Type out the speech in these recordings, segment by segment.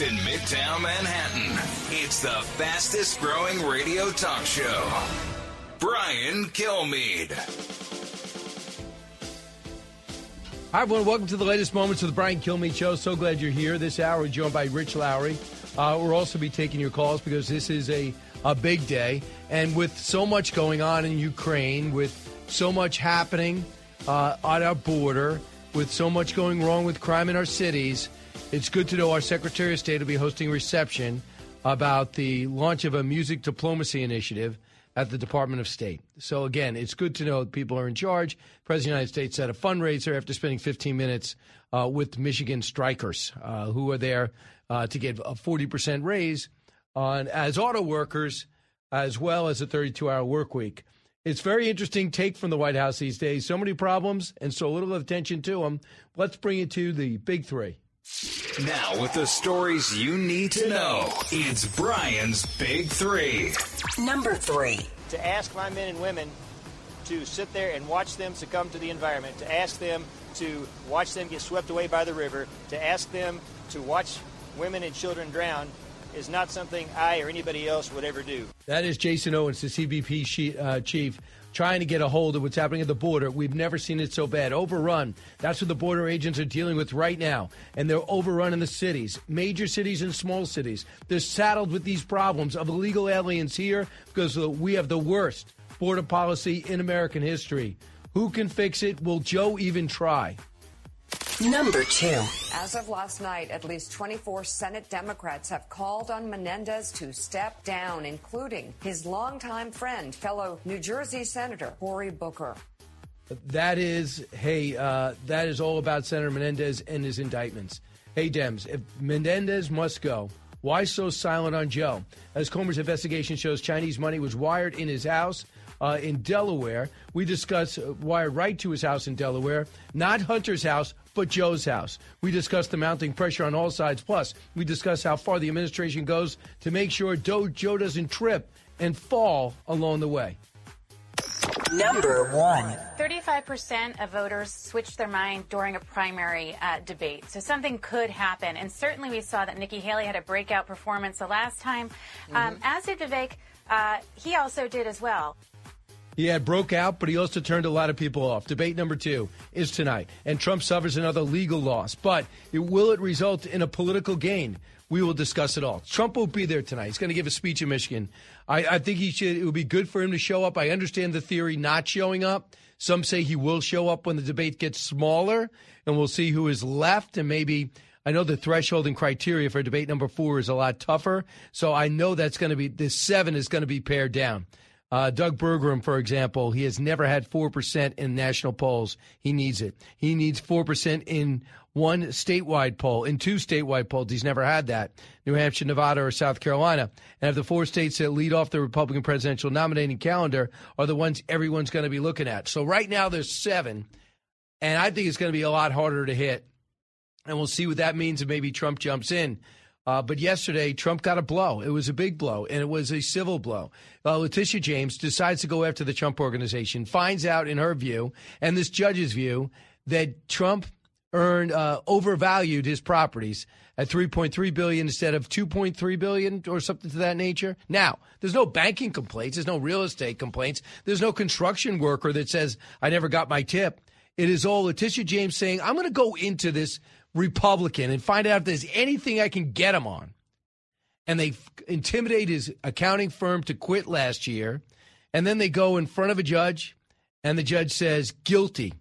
in Midtown Manhattan, it's the fastest growing radio talk show. Brian Kilmeade. Hi, everyone. Welcome to the latest moments of the Brian Kilmeade Show. So glad you're here. This hour, joined by Rich Lowry. Uh, we'll also be taking your calls because this is a, a big day. And with so much going on in Ukraine, with so much happening uh, at our border, with so much going wrong with crime in our cities, it's good to know our Secretary of State will be hosting a reception about the launch of a music diplomacy initiative at the Department of State. So again, it's good to know people are in charge. President of the United States at a fundraiser after spending 15 minutes uh, with Michigan strikers uh, who are there uh, to get a 40% raise on as auto workers as well as a 32-hour work week. It's very interesting take from the White House these days. So many problems and so little attention to them. Let's bring it to the big three. Now, with the stories you need to know, it's Brian's Big Three. Number three. to ask my men and women to sit there and watch them succumb to the environment, to ask them to watch them get swept away by the river, to ask them to watch women and children drown is not something I or anybody else would ever do. That is Jason Owens, the CBP she, uh, chief, trying to get a hold of what's happening at the border. We've never seen it so bad. Overrun. That's what the border agents are dealing with right now. And they're overrun in the cities, major cities and small cities. They're saddled with these problems of illegal aliens here because we have the worst border policy in American history. Who can fix it? Will Joe even try? Number two. As of last night, at least 24 Senate Democrats have called on Menendez to step down, including his longtime friend, fellow New Jersey Senator Cory Booker. That is, hey, uh, that is all about Senator Menendez and his indictments. Hey, Dems, if Menendez must go, why so silent on Joe? As Comer's investigation shows, Chinese money was wired in his house uh, in Delaware. We discuss why wired right to his house in Delaware, not Hunter's house, but Joe's house. We discuss the mounting pressure on all sides. Plus, we discuss how far the administration goes to make sure Joe, Joe doesn't trip and fall along the way. Number one. 35% of voters switched their mind during a primary uh, debate. So something could happen. And certainly we saw that Nikki Haley had a breakout performance the last time. Um, as did Vivek, uh, he also did as well. He had broke out, but he also turned a lot of people off. Debate number two is tonight, and Trump suffers another legal loss. But it, will it result in a political gain? We will discuss it all. Trump won't be there tonight. He's going to give a speech in Michigan. I, I think he should. It would be good for him to show up. I understand the theory not showing up. Some say he will show up when the debate gets smaller, and we'll see who is left, and maybe. I know the threshold and criteria for debate number four is a lot tougher, so I know that's going to be this seven is going to be pared down. Uh, Doug Burgum, for example, he has never had 4% in national polls. He needs it. He needs 4% in one statewide poll, in two statewide polls. He's never had that New Hampshire, Nevada, or South Carolina. And if the four states that lead off the Republican presidential nominating calendar are the ones everyone's going to be looking at. So right now there's seven, and I think it's going to be a lot harder to hit. And we'll see what that means if maybe Trump jumps in. Uh, but yesterday, Trump got a blow. It was a big blow, and it was a civil blow. Uh, Letitia James decides to go after the Trump organization, finds out, in her view, and this judge's view, that Trump earned uh, overvalued his properties at 3.3 billion instead of 2.3 billion or something to that nature. Now, there's no banking complaints, there's no real estate complaints, there's no construction worker that says I never got my tip. It is all Letitia James saying, I'm going to go into this Republican and find out if there's anything I can get him on. And they f- intimidate his accounting firm to quit last year. And then they go in front of a judge, and the judge says, guilty.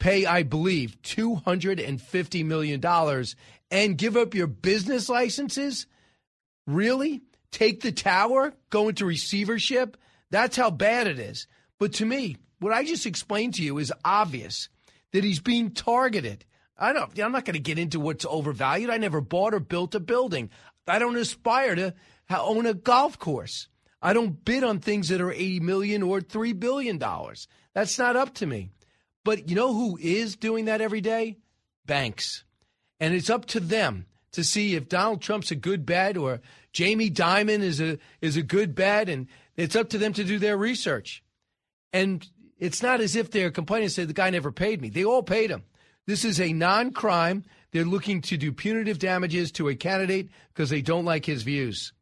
Pay, I believe, $250 million and give up your business licenses? Really? Take the tower? Go into receivership? That's how bad it is. But to me, what I just explained to you is obvious that he's being targeted. I don't. I'm not going to get into what's overvalued. I never bought or built a building. I don't aspire to own a golf course. I don't bid on things that are 80 million or 3 billion dollars. That's not up to me. But you know who is doing that every day? Banks. And it's up to them to see if Donald Trump's a good bet or Jamie Dimon is a is a good bet and it's up to them to do their research. And it's not as if they're complaining and say the guy never paid me. They all paid him. This is a non-crime. They're looking to do punitive damages to a candidate because they don't like his views.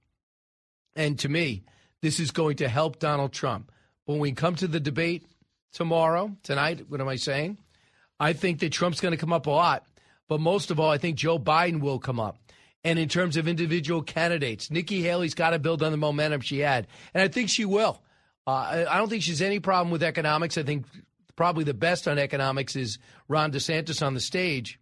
And to me, this is going to help Donald Trump. When we come to the debate tomorrow, tonight, what am I saying? I think that Trump's going to come up a lot. But most of all, I think Joe Biden will come up. And in terms of individual candidates, Nikki Haley's got to build on the momentum she had. And I think she will. Uh, I don't think she's any problem with economics. I think probably the best on economics is Ron DeSantis on the stage.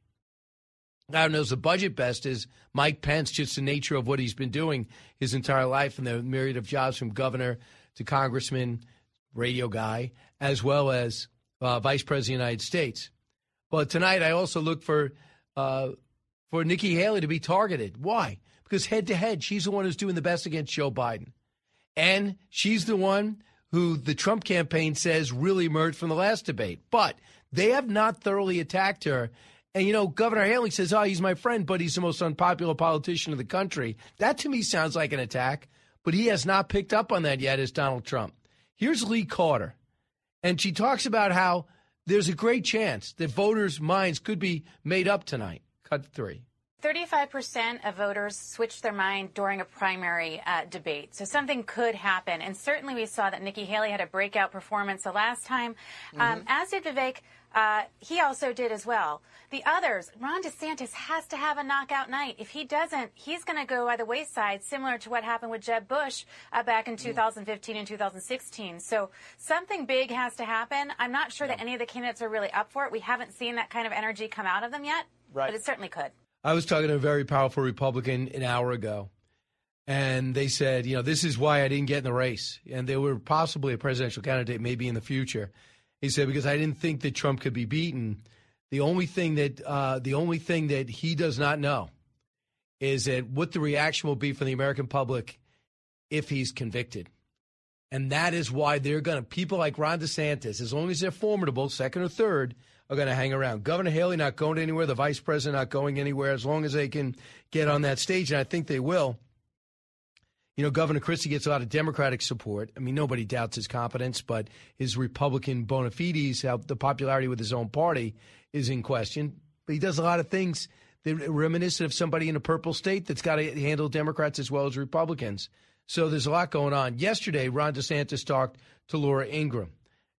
God knows the budget best is Mike Pence, just the nature of what he's been doing his entire life and the myriad of jobs from governor to congressman, radio guy, as well as uh, vice president of the United States. But tonight I also look for uh, for Nikki Haley to be targeted. Why? Because head to head, she's the one who's doing the best against Joe Biden. And she's the one who the Trump campaign says really emerged from the last debate. But they have not thoroughly attacked her. And, you know, Governor Haley says, oh, he's my friend, but he's the most unpopular politician in the country. That to me sounds like an attack, but he has not picked up on that yet as Donald Trump. Here's Lee Carter. And she talks about how there's a great chance that voters' minds could be made up tonight. Cut three. 35% of voters switched their mind during a primary uh, debate. So something could happen. And certainly we saw that Nikki Haley had a breakout performance the last time, um, mm-hmm. as did Vivek. Uh, he also did as well. The others, Ron DeSantis has to have a knockout night. If he doesn't, he's going to go by the wayside, similar to what happened with Jeb Bush uh, back in 2015 and 2016. So something big has to happen. I'm not sure that any of the candidates are really up for it. We haven't seen that kind of energy come out of them yet, right. but it certainly could. I was talking to a very powerful Republican an hour ago, and they said, you know, this is why I didn't get in the race. And they were possibly a presidential candidate, maybe in the future. He said because I didn't think that Trump could be beaten. The only thing that uh, the only thing that he does not know is that what the reaction will be from the American public if he's convicted. And that is why they're going to, people like Ron DeSantis, as long as they're formidable, second or third, are going to hang around. Governor Haley not going anywhere, the vice president not going anywhere, as long as they can get on that stage, and I think they will. You know, Governor Christie gets a lot of Democratic support. I mean, nobody doubts his competence, but his Republican bona fides, the popularity with his own party is in question. But he does a lot of things that are reminiscent of somebody in a purple state that's got to handle Democrats as well as Republicans. So there's a lot going on. Yesterday, Ron DeSantis talked to Laura Ingraham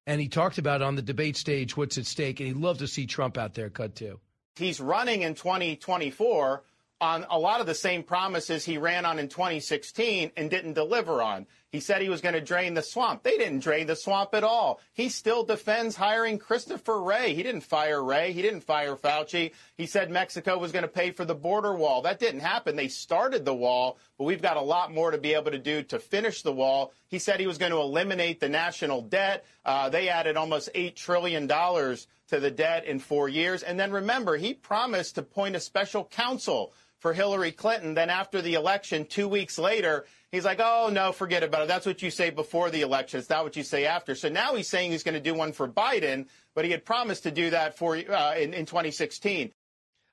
and he talked about on the debate stage what's at stake, and he'd love to see Trump out there cut too. He's running in 2024 on a lot of the same promises he ran on in 2016 and didn't deliver on. He said he was going to drain the swamp. They didn't drain the swamp at all. He still defends hiring Christopher Wray. He didn't fire Wray. He didn't fire Fauci. He said Mexico was going to pay for the border wall. That didn't happen. They started the wall, but we've got a lot more to be able to do to finish the wall. He said he was going to eliminate the national debt. Uh, they added almost $8 trillion to the debt in four years. And then remember, he promised to appoint a special counsel for Hillary Clinton. Then after the election, two weeks later, he's like, oh, no, forget about it. That's what you say before the election. It's not what you say after. So now he's saying he's going to do one for Biden, but he had promised to do that for uh, in, in 2016.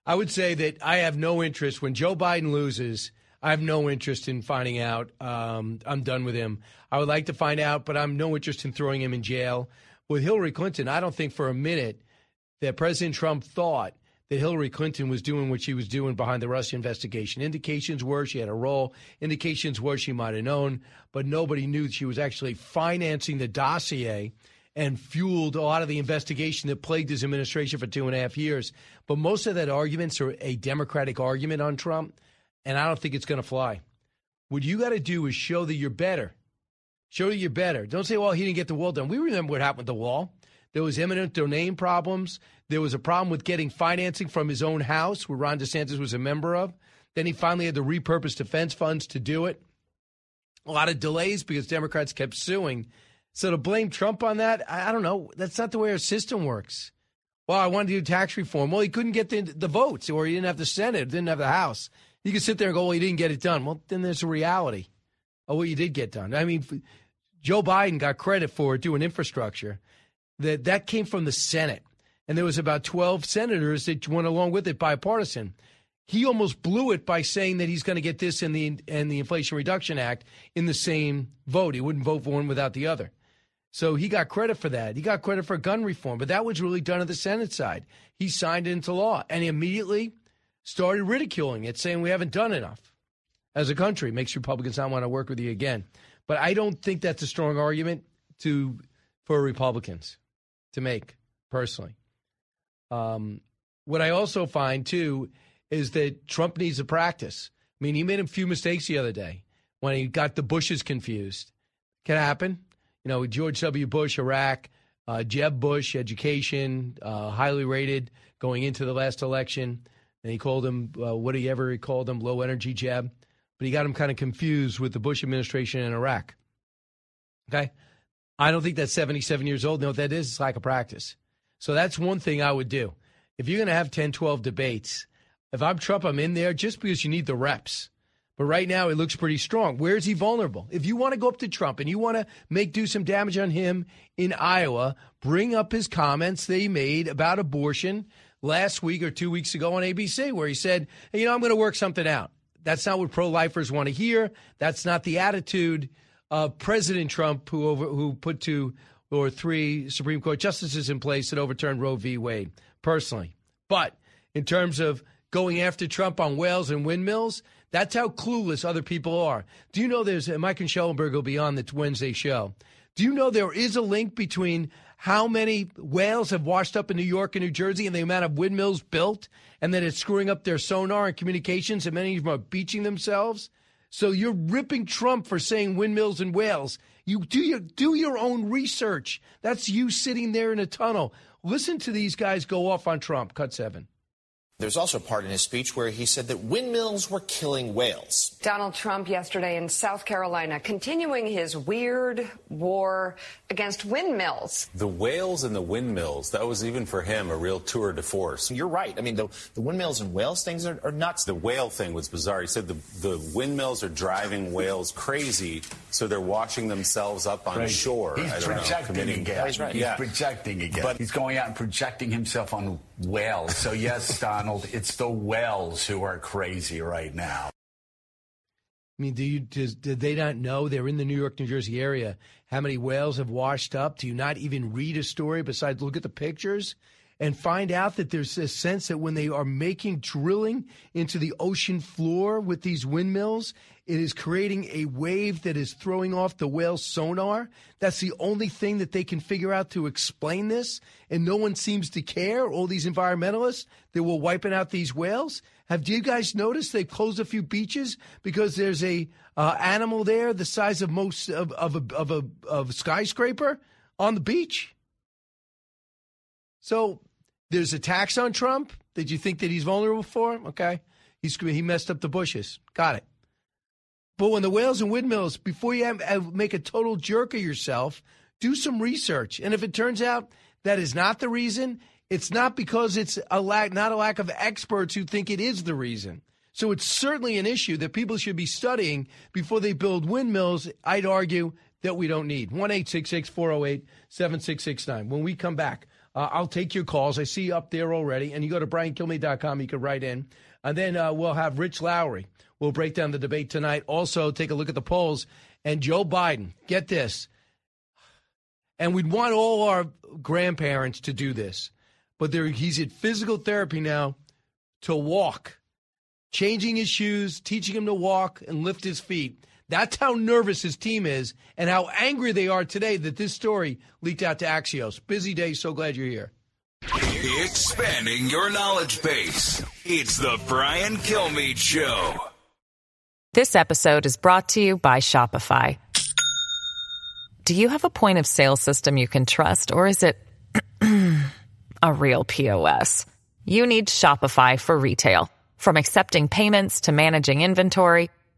I would say that I have no interest when Joe Biden loses. I have no interest in finding out. Um, I'm done with him. I would like to find out, but I'm no interest in throwing him in jail. With Hillary Clinton, I don't think for a minute that President Trump thought that Hillary Clinton was doing what she was doing behind the Russia investigation. Indications were she had a role. Indications were she might have known, but nobody knew she was actually financing the dossier and fueled a lot of the investigation that plagued his administration for two and a half years. But most of that arguments are a Democratic argument on Trump, and I don't think it's going to fly. What you got to do is show that you're better. Show that you're better. Don't say, well, he didn't get the wall done. We remember what happened with the wall. There was eminent domain problems. There was a problem with getting financing from his own house, where Ron DeSantis was a member of. Then he finally had to repurpose defense funds to do it. A lot of delays because Democrats kept suing. So to blame Trump on that, I, don't know. That's not the way our system works. Well, I wanted to do tax reform. Well, he couldn't get the, the votes, or he didn't have the Senate, didn't have the House. You could sit there and go, well, he didn't get it done. Well, then there's a reality of what you did get done. I mean, Joe Biden got credit for doing infrastructure. That that came from the Senate, and there was about 12 senators that went along with it bipartisan. He almost blew it by saying that he's going to get this in the and the Inflation Reduction Act in the same vote. He wouldn't vote for one without the other. So he got credit for that. He got credit for gun reform, but that was really done at the Senate side. He signed it into law and he immediately started ridiculing it, saying we haven't done enough as a country. Makes Republicans not want to work with you again. But I don't think that's a strong argument to for Republicans to make personally. Um, what I also find too is that Trump needs a practice. I mean, he made a few mistakes the other day when he got the Bushes confused. Can happen. You know, George W. Bush, Iraq, uh, Jeb Bush, education, uh, highly rated going into the last election. And he called him, uh, what he ever he called him, low energy Jeb. But he got him kind of confused with the Bush administration in Iraq. Okay. I don't think that's 77 years old. You know what that is? It's lack of practice. So that's one thing I would do. If you're going to have 10, 12 debates, if I'm Trump, I'm in there just because you need the reps. But right now, it looks pretty strong. Where is he vulnerable? If you want to go up to Trump and you want to make do some damage on him in Iowa, bring up his comments that he made about abortion last week or two weeks ago on ABC, where he said, hey, "You know, I'm going to work something out." That's not what pro-lifers want to hear. That's not the attitude of President Trump, who over, who put two or three Supreme Court justices in place that overturned Roe v. Wade. Personally, but in terms of going after Trump on whales and windmills. That's how clueless other people are. Do you know there's, Michael Shellenberger will be on the Wednesday show. Do you know there is a link between how many whales have washed up in New York and New Jersey and the amount of windmills built and that it's screwing up their sonar and communications and many of them are beaching themselves? So you're ripping Trump for saying windmills and whales. You do your do your own research. That's you sitting there in a tunnel. Listen to these guys go off on Trump. Cut seven. There's also a part in his speech where he said that windmills were killing whales. Donald Trump yesterday in South Carolina continuing his weird war against windmills. The whales and the windmills, that was even for him a real tour de force. You're right. I mean, the, the windmills and whales things are, are, nuts. The whale thing was bizarre. He said the, the windmills are driving whales crazy, so they're washing themselves up on right. shore. He's projecting know, again. He's, right. He's yeah. projecting again. But he's going out and projecting himself on whales. So, yes, Donald, it's the whales who are crazy right now. I mean, do you does, did they not know they're in the New York, New Jersey area? How many whales have washed up? Do you not even read a story besides look at the pictures and find out that there's a sense that when they are making drilling into the ocean floor with these windmills, it is creating a wave that is throwing off the whale sonar. That's the only thing that they can figure out to explain this. And no one seems to care. All these environmentalists that were wiping out these whales. Have you guys noticed they've closed a few beaches because there's a uh, animal there the size of most of, of a, of a of a skyscraper on the beach? So there's a tax on Trump that you think that he's vulnerable for. Okay, he's he messed up the bushes. Got it. But when the whales and windmills, before you have, make a total jerk of yourself, do some research. And if it turns out that is not the reason, it's not because it's a lack, not a lack of experts who think it is the reason. So it's certainly an issue that people should be studying before they build windmills. I'd argue that we don't need. 1 408 7669. When we come back, uh, I'll take your calls. I see you up there already. And you go to briankilmeade.com, you can write in. And then uh, we'll have Rich Lowry We'll break down the debate tonight. Also, take a look at the polls. And Joe Biden, get this. And we'd want all our grandparents to do this, but he's at physical therapy now to walk, changing his shoes, teaching him to walk and lift his feet. That's how nervous his team is and how angry they are today that this story leaked out to Axios. Busy day. So glad you're here. Expanding your knowledge base. It's the Brian Kilmeade Show. This episode is brought to you by Shopify. Do you have a point of sale system you can trust, or is it a real POS? You need Shopify for retail. From accepting payments to managing inventory,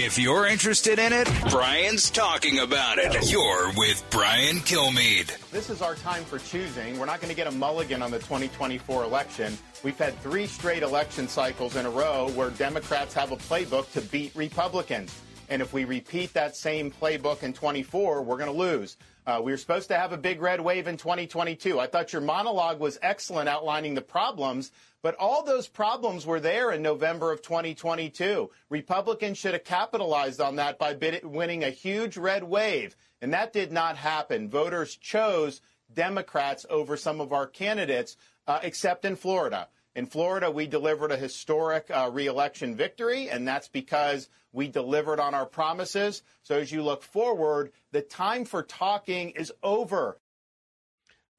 If you're interested in it, Brian's talking about it. You're with Brian Kilmeade. This is our time for choosing. We're not going to get a mulligan on the 2024 election. We've had three straight election cycles in a row where Democrats have a playbook to beat Republicans. And if we repeat that same playbook in 24, we're going to lose. Uh, we were supposed to have a big red wave in 2022. I thought your monologue was excellent outlining the problems, but all those problems were there in November of 2022. Republicans should have capitalized on that by winning a huge red wave, and that did not happen. Voters chose Democrats over some of our candidates, uh, except in Florida. In Florida, we delivered a historic uh, reelection victory, and that's because we delivered on our promises. So as you look forward, the time for talking is over.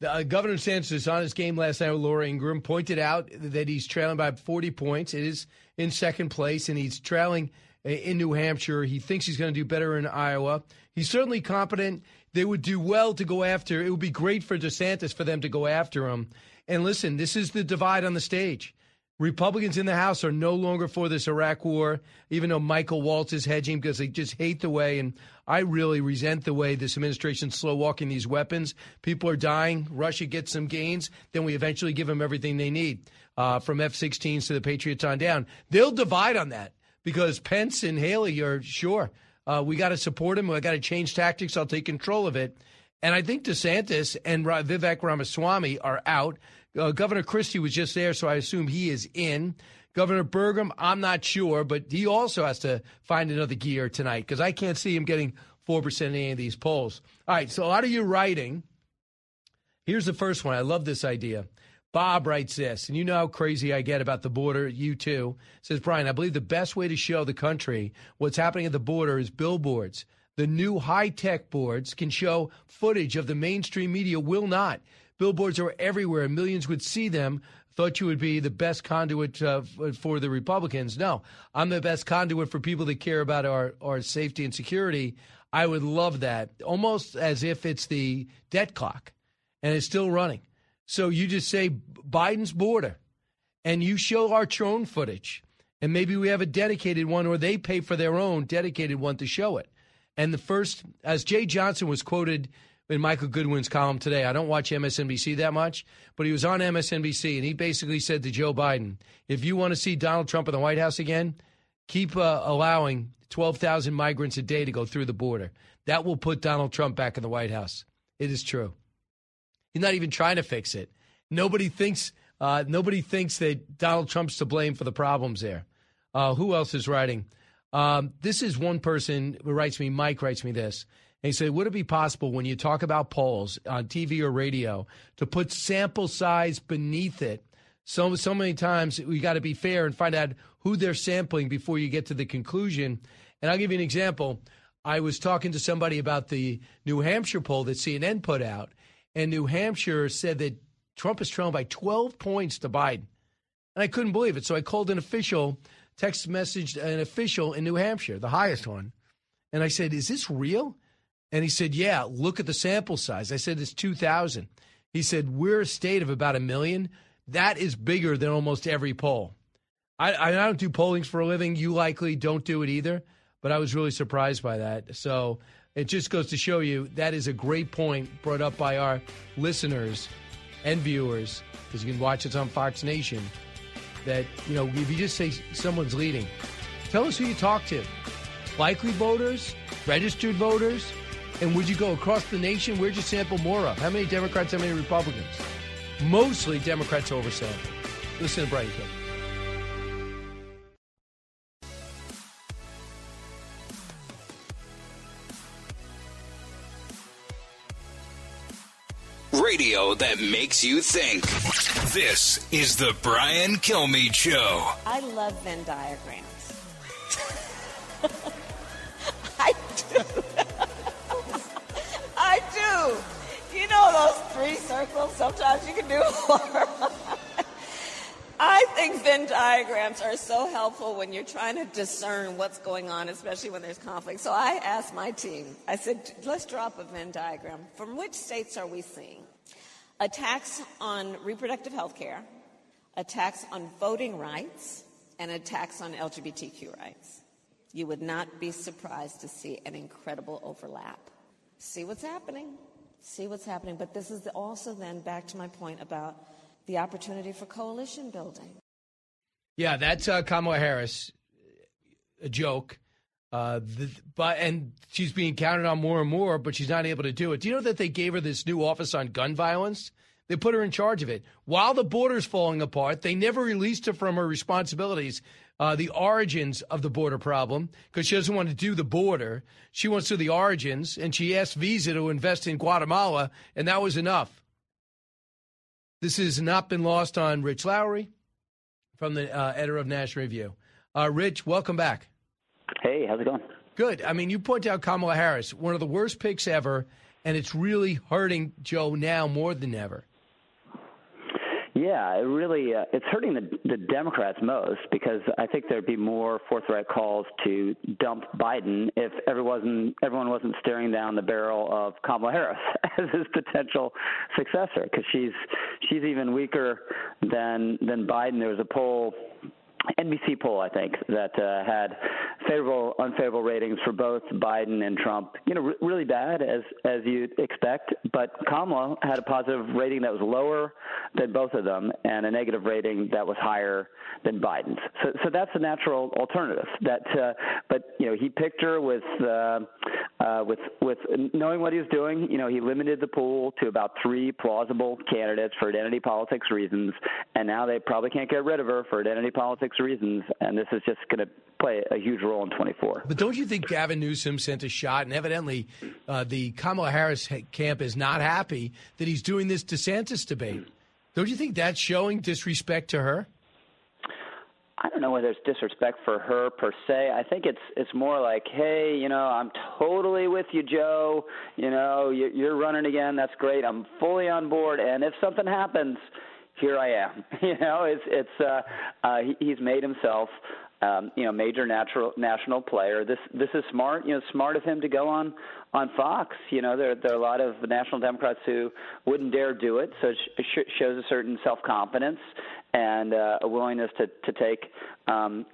Uh, Governor DeSantis on his game last night with Laura Ingraham pointed out that he's trailing by 40 points. It is in second place, and he's trailing in New Hampshire. He thinks he's going to do better in Iowa. He's certainly competent. they would do well to go after. It would be great for DeSantis for them to go after him. And listen, this is the divide on the stage. Republicans in the House are no longer for this Iraq war, even though Michael Waltz is hedging because they just hate the way, and I really resent the way this administration's slow walking these weapons. People are dying. Russia gets some gains. Then we eventually give them everything they need, uh, from F 16s to the Patriots on down. They'll divide on that because Pence and Haley are sure. Uh, we got to support him. I got to change tactics. I'll take control of it. And I think DeSantis and Vivek Ramaswamy are out. Uh, Governor Christie was just there, so I assume he is in. Governor Burgum, I'm not sure, but he also has to find another gear tonight because I can't see him getting 4% in any of these polls. All right, so a lot of you writing. Here's the first one. I love this idea. Bob writes this, and you know how crazy I get about the border. You too. Says, Brian, I believe the best way to show the country what's happening at the border is billboards. The new high tech boards can show footage of the mainstream media will not. Billboards are everywhere. and Millions would see them. Thought you would be the best conduit uh, for the Republicans. No, I'm the best conduit for people that care about our, our safety and security. I would love that, almost as if it's the debt clock and it's still running. So you just say Biden's border and you show our drone footage. And maybe we have a dedicated one or they pay for their own dedicated one to show it. And the first, as Jay Johnson was quoted in Michael Goodwin's column today. I don't watch MSNBC that much, but he was on MSNBC and he basically said to Joe Biden, if you want to see Donald Trump in the White House again, keep uh, allowing 12,000 migrants a day to go through the border. That will put Donald Trump back in the White House. It is true. He's not even trying to fix it. Nobody thinks uh, nobody thinks that Donald Trump's to blame for the problems there. Uh, who else is writing? Um, this is one person who writes me. Mike writes me this. He said, Would it be possible when you talk about polls on TV or radio to put sample size beneath it? So, so many times we got to be fair and find out who they're sampling before you get to the conclusion. And I'll give you an example. I was talking to somebody about the New Hampshire poll that CNN put out, and New Hampshire said that Trump is trailing by 12 points to Biden. And I couldn't believe it. So I called an official, text messaged an official in New Hampshire, the highest one. And I said, Is this real? And he said, Yeah, look at the sample size. I said, It's 2,000. He said, We're a state of about a million. That is bigger than almost every poll. I, I don't do pollings for a living. You likely don't do it either, but I was really surprised by that. So it just goes to show you that is a great point brought up by our listeners and viewers, because you can watch it on Fox Nation. That, you know, if you just say someone's leading, tell us who you talk to. Likely voters, registered voters, and would you go across the nation? Where'd you sample more of? How many Democrats, how many Republicans? Mostly Democrats oversampled. Listen to Brian Kilmeade. Radio that makes you think. This is the Brian Kilmeade Show. I love Venn diagrams. I do. You know those three circles? Sometimes you can do more. I think Venn diagrams are so helpful when you're trying to discern what's going on, especially when there's conflict. So I asked my team, I said, let's drop a Venn diagram. From which states are we seeing? Attacks on reproductive health care, attacks on voting rights, and attacks on LGBTQ rights. You would not be surprised to see an incredible overlap. See what's happening. See what's happening. But this is also then back to my point about the opportunity for coalition building. Yeah, that's uh, Kamala Harris. A joke. Uh, the, but and she's being counted on more and more, but she's not able to do it. Do you know that they gave her this new office on gun violence? They put her in charge of it. While the border's falling apart, they never released her from her responsibilities, uh, the origins of the border problem, because she doesn't want to do the border. She wants to do the origins, and she asked Visa to invest in Guatemala, and that was enough. This has not been lost on Rich Lowry from the uh, editor of National Review. Uh, Rich, welcome back. Hey, how's it going? Good. I mean, you point out Kamala Harris, one of the worst picks ever, and it's really hurting Joe now more than ever. Yeah, it really uh, it's hurting the, the Democrats most because I think there'd be more forthright calls to dump Biden if everyone everyone wasn't staring down the barrel of Kamala Harris as his potential successor because she's she's even weaker than than Biden. There was a poll NBC poll, I think, that uh, had favorable, unfavorable ratings for both Biden and Trump. You know, r- really bad as as you'd expect. But Kamala had a positive rating that was lower than both of them, and a negative rating that was higher than Biden's. So, so that's a natural alternative. That, uh, but you know, he picked her with uh, uh, with with knowing what he was doing. You know, he limited the pool to about three plausible candidates for identity politics reasons, and now they probably can't get rid of her for identity politics reasons, and this is just going to play a huge role in 24. But don't you think Gavin Newsom sent a shot, and evidently uh, the Kamala Harris camp is not happy that he's doing this DeSantis debate? Don't you think that's showing disrespect to her? I don't know whether it's disrespect for her per se. I think it's it's more like, hey, you know, I'm totally with you, Joe. You know, you're running again. That's great. I'm fully on board. And if something happens, here I am. You know, it's it's uh, uh, he's made himself um, you know, major natural national player. This this is smart. You know, smart of him to go on on Fox. You know, there there are a lot of national Democrats who wouldn't dare do it. So it sh- shows a certain self confidence and uh, a willingness to to take um,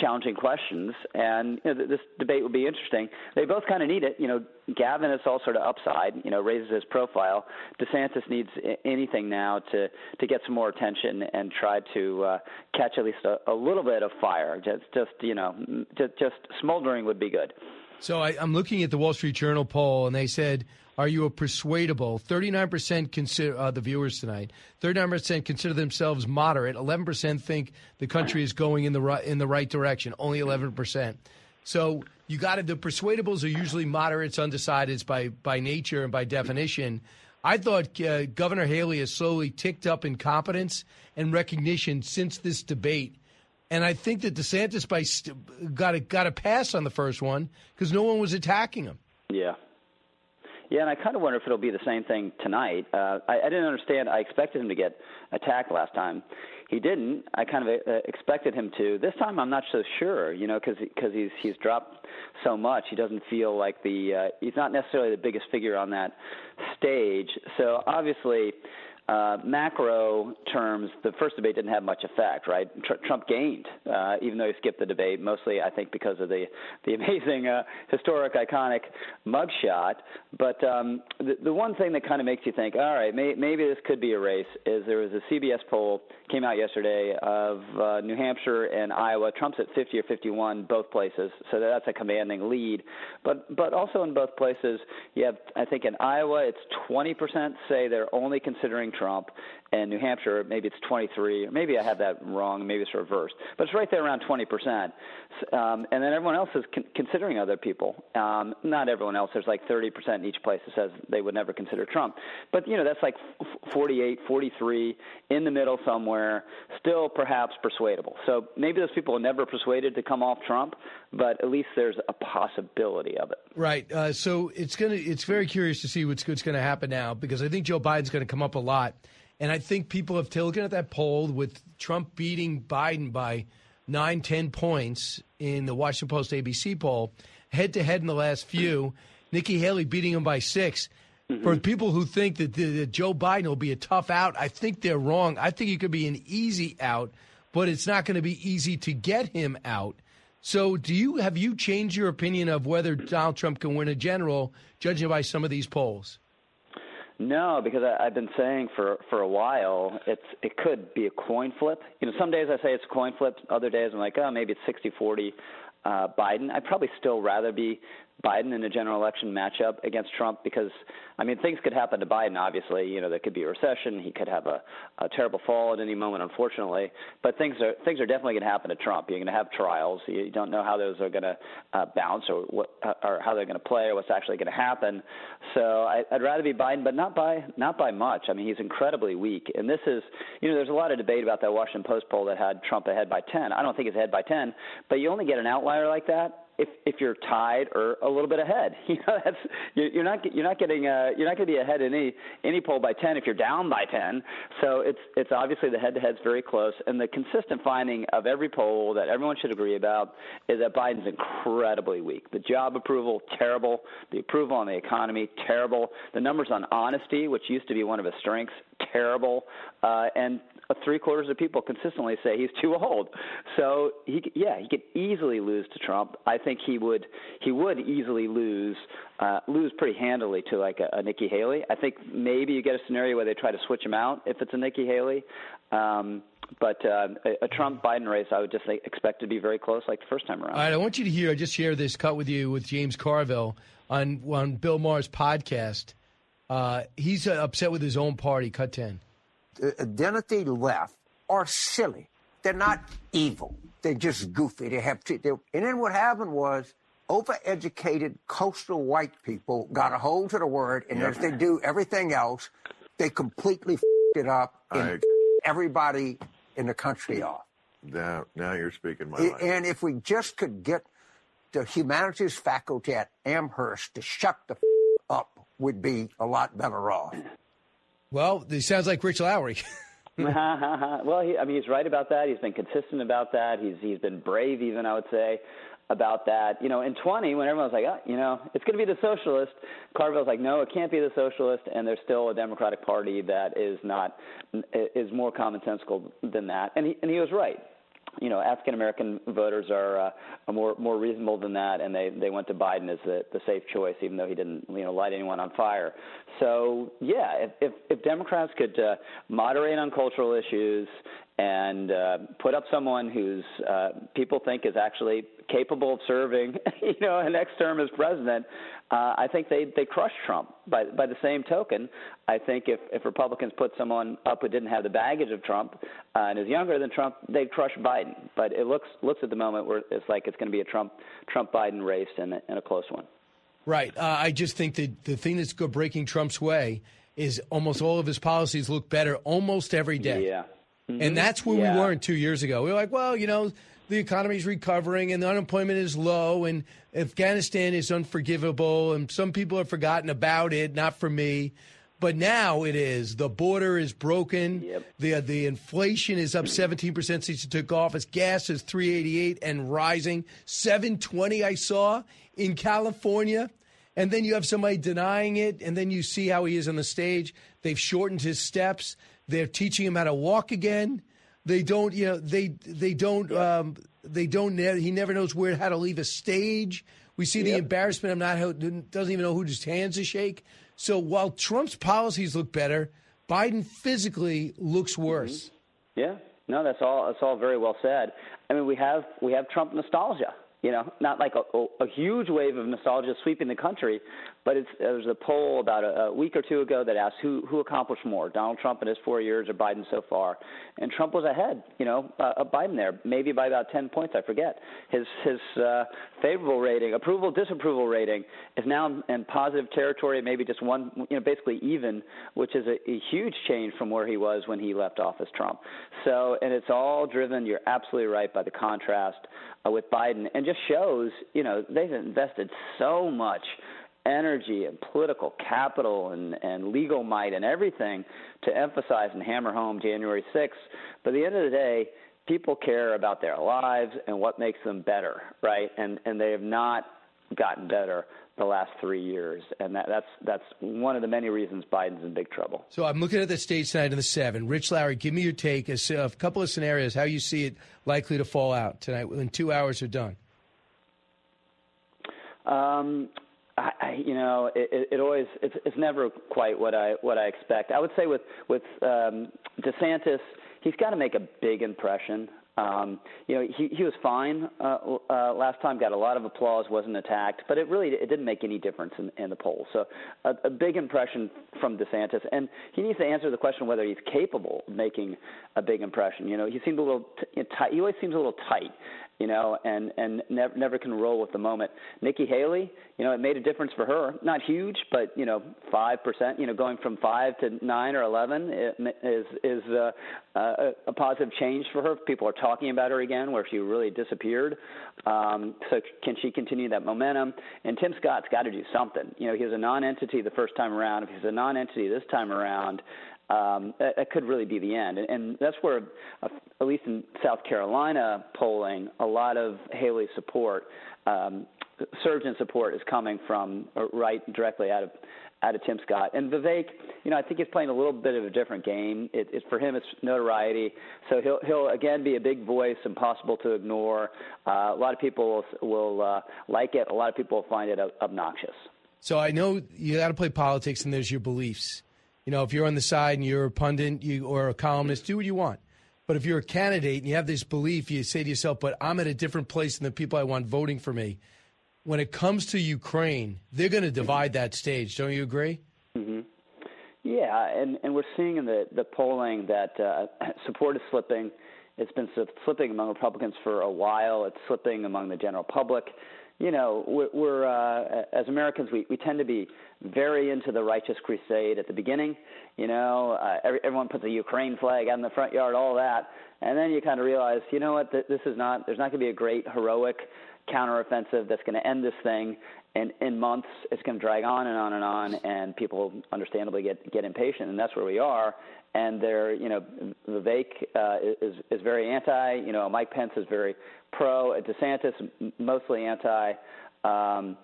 challenging questions, and you know, this debate will be interesting. They both kind of need it. You know, Gavin is all sort of upside. You know, raises his profile. DeSantis needs anything now to to get some more attention and try to uh, catch at least a, a little bit of fire. Just just you know, just, just smoldering would be good. So I, I'm looking at the Wall Street Journal poll, and they said are you a persuadable? 39% consider uh, the viewers tonight. 39% consider themselves moderate. 11% think the country is going in the right in the right direction. Only 11%. So you got to the persuadables are usually moderates, undecideds by by nature and by definition. I thought uh, Governor Haley has slowly ticked up in competence and recognition since this debate. And I think that DeSantis by st- got a, got a pass on the first one because no one was attacking him. Yeah, yeah, and I kind of wonder if it'll be the same thing tonight. Uh, I, I didn't understand. I expected him to get attacked last time. He didn't. I kind of uh, expected him to. This time, I'm not so sure. You know, because because he's he's dropped so much. He doesn't feel like the. Uh, he's not necessarily the biggest figure on that stage. So obviously uh, macro terms, the first debate didn't have much effect, right? Tr- Trump gained, uh, even though he skipped the debate, mostly I think because of the the amazing, uh, historic, iconic mugshot. But um, the, the one thing that kind of makes you think, all right, may, maybe this could be a race, is there was a CBS poll came out yesterday of uh, New Hampshire and Iowa. Trump's at 50 or 51 both places, so that's a commanding lead. But but also in both places, you have I think in Iowa it's 20% say they're only considering Trump, and New Hampshire maybe it's 23. Maybe I have that wrong. Maybe it's reversed, but it's right there around 20 percent. Um, and then everyone else is con- considering other people. Um, not everyone else. There's like 30 percent in each place that says they would never consider Trump. But you know that's like 48, 43 in the middle somewhere, still perhaps persuadable. So maybe those people are never persuaded to come off Trump, but at least there's a possibility of it. Right. Uh, so it's gonna it's very curious to see what's what's going to happen now because I think Joe Biden's going to come up a lot. And I think people have taken at that poll with Trump beating Biden by nine, ten points in the Washington Post ABC poll, head to head in the last few. Nikki Haley beating him by 6 mm-hmm. For people who think that, that Joe Biden will be a tough out, I think they're wrong. I think he could be an easy out, but it's not going to be easy to get him out. So, do you have you changed your opinion of whether Donald Trump can win a general, judging by some of these polls? No, because I, I've been saying for for a while it's it could be a coin flip. You know, some days I say it's a coin flip. Other days I'm like, oh, maybe it's 60-40 uh, Biden. I'd probably still rather be Biden in a general election matchup against Trump? Because I mean things could happen to Biden obviously. You know there could be a recession. He could have a, a terrible fall at any moment unfortunately. But things are things are definitely going to happen to Trump. You're going to have trials. You don't know how those are going to uh, bounce or what or how they're going to play or what's actually going to happen. So I, I'd rather be Biden but not by not by much. I mean he's incredibly weak. And this is you know there's a lot of debate about that Washington Post poll that had Trump ahead by 10 I don't think it's ahead by 10 but you only get an outlier like that if if you're tied or a little bit ahead. You know, that's you're not you're not getting uh, you're not going to be ahead in any any poll by 10 if you're down by 10. So it's it's obviously the head to head's very close, and the consistent finding of every poll that everyone should agree about is that Biden's incredibly weak. The job approval terrible, the approval on the economy terrible, the numbers on honesty, which used to be one of his strengths, terrible, uh, and three quarters of people consistently say he's too old. So he, yeah, he could easily lose to Trump. I think he would, he would easily lose, uh, lose pretty handily to like a, a Nikki Haley. I think maybe you get a scenario where they try to switch him out if it's a Nikki Haley. Um, but uh, a, a Trump Biden race, I would just expect to be very close, like the first time around. All right, I want you to hear. I just share this cut with you with James Carville on on Bill Maher's podcast. Uh, he's uh, upset with his own party. Cut ten identity left are silly. They're not evil. They're just goofy. They have, they, and then what happened was overeducated coastal white people got a hold to the word, and as they do everything else, they completely it up and everybody in the country off. Now, now you're speaking my language. And if we just could get the humanities faculty at Amherst to shut the f up, we'd be a lot better off. Well, he sounds like Rich Lowry. well, he, I mean, he's right about that. He's been consistent about that. He's he's been brave, even I would say, about that. You know, in 20, when everyone was like, oh, you know, it's going to be the socialist, Carville's like, no, it can't be the socialist, and there's still a Democratic Party that is not is more commonsensical than that, and he and he was right you know, African American voters are, uh, are more more reasonable than that, and they they went to Biden as the, the safe choice, even though he didn't you know light anyone on fire. So yeah, if if, if Democrats could uh, moderate on cultural issues and uh, put up someone who's uh, people think is actually capable of serving, you know, a next term as president, uh, I think they they crush Trump. By by the same token, I think if if Republicans put someone up who didn't have the baggage of Trump uh, and is younger than Trump, they'd crush Biden. But it looks looks at the moment where it's like it's going to be a Trump Trump Biden race and a, and a close one. Right. Uh, I just think that the thing that's breaking Trump's way is almost all of his policies look better almost every day. Yeah. Mm-hmm. And that's where Yeah. we weren't two years ago. We were like, well, you know, the economy's recovering and the unemployment is low and Afghanistan is unforgivable and some people have forgotten about it, not for me. But now it is. The border is broken. The uh, the inflation is up mm-hmm. 17% since he took office. Gas is 388 and rising. 720 I saw in California. And then you have somebody denying it, and then you see how he is on the stage. They've shortened his steps. They're teaching him how to walk again. They don't, you know, they they don't, um, they don't. He never knows where how to leave a stage. We see the Yep. embarrassment of not how, doesn't even know whose hands to shake. So while Trump's policies look better, Biden physically looks worse. Yeah, no, that's all. That's all very well said. I mean, we have we have Trump nostalgia. You know, not like a, a, a huge wave of nostalgia sweeping the country, but it's there was a poll about a, a week or two ago that asked who who accomplished more, Donald Trump in his four years or Biden so far, and Trump was ahead. You know, uh, of Biden there, maybe by about ten points. I forget his his uh, favorable rating, approval disapproval rating is now in, in positive territory, maybe just one, you know, basically even, which is a, a huge change from where he was when he left office, Trump. So, and it's all driven. You're absolutely right by the contrast uh, with Biden, and just shows, you know, they've invested so much energy and political capital and, and legal might and everything to emphasize and hammer home January 6th. But at the end of the day, people care about their lives and what makes them better, right? And and they have not gotten better the last three years, and that, that's that's one of the many reasons Biden's in big trouble. So I'm looking at the state side of the seven. Rich Lowry, give me your take. A, a couple of scenarios how you see it likely to fall out tonight when two hours are done. Um, I, you know, it, it always it's, it's never quite what I what I expect. I would say with with um, DeSantis, he's got to make a big impression. Um, you know, he he was fine uh, uh, last time. Got a lot of applause, wasn't attacked, but it really it didn't make any difference in, in the polls. So a, a big impression from DeSantis, and he needs to answer the question whether he's capable of making a big impression. You know, he seemed a little t- tight. He always seems a little tight you know, and and never never can roll with the moment. Nikki Haley, you know, it made a difference for her. Not huge, but you know, five percent. You know, going from five to nine or eleven is is uh, a, a positive change for her. People are talking about her again, where she really disappeared. Um, so can she continue that momentum? And Tim Scott's got to do something. You know, he was a non-entity the first time around. If he's a non-entity this time around, um, that, that could really be the end. And, and that's where, uh, at least in South Carolina polling, a lot of Haley's support, um, surge in support, is coming from uh, right directly out of out of Tim Scott and Vivek. You know, I think he's playing a little bit of a different game. It, it, for him, it's notoriety, so he'll he'll again be a big voice, impossible to ignore. Uh, a lot of people will, will uh, like it. A lot of people will find it obnoxious. So I know you got to play politics, and there's your beliefs. You know, if you're on the side and you're a pundit you, or a columnist, do what you want. But if you're a candidate and you have this belief, you say to yourself, but I'm at a different place than the people I want voting for me. When it comes to Ukraine, they're going to divide that stage. Don't you agree? Mm-hmm. Yeah, and, and we're seeing in the, the polling that uh, support is slipping. It's been slipping among Republicans for a while. It's slipping among the general public you know, we're, we're uh, as Americans, we, we tend to be very into the righteous crusade at the beginning. You know, uh, every, everyone puts a Ukraine flag out in the front yard, all that, and then you kind of realize, you know what, this is not. There's not going to be a great heroic counteroffensive that's going to end this thing. And in months, it's going to drag on and on and on, and people understandably get get impatient, and that's where we are. And they're, you know, Vivek uh, is is very anti. You know, Mike Pence is very pro. DeSantis mostly anti. Um,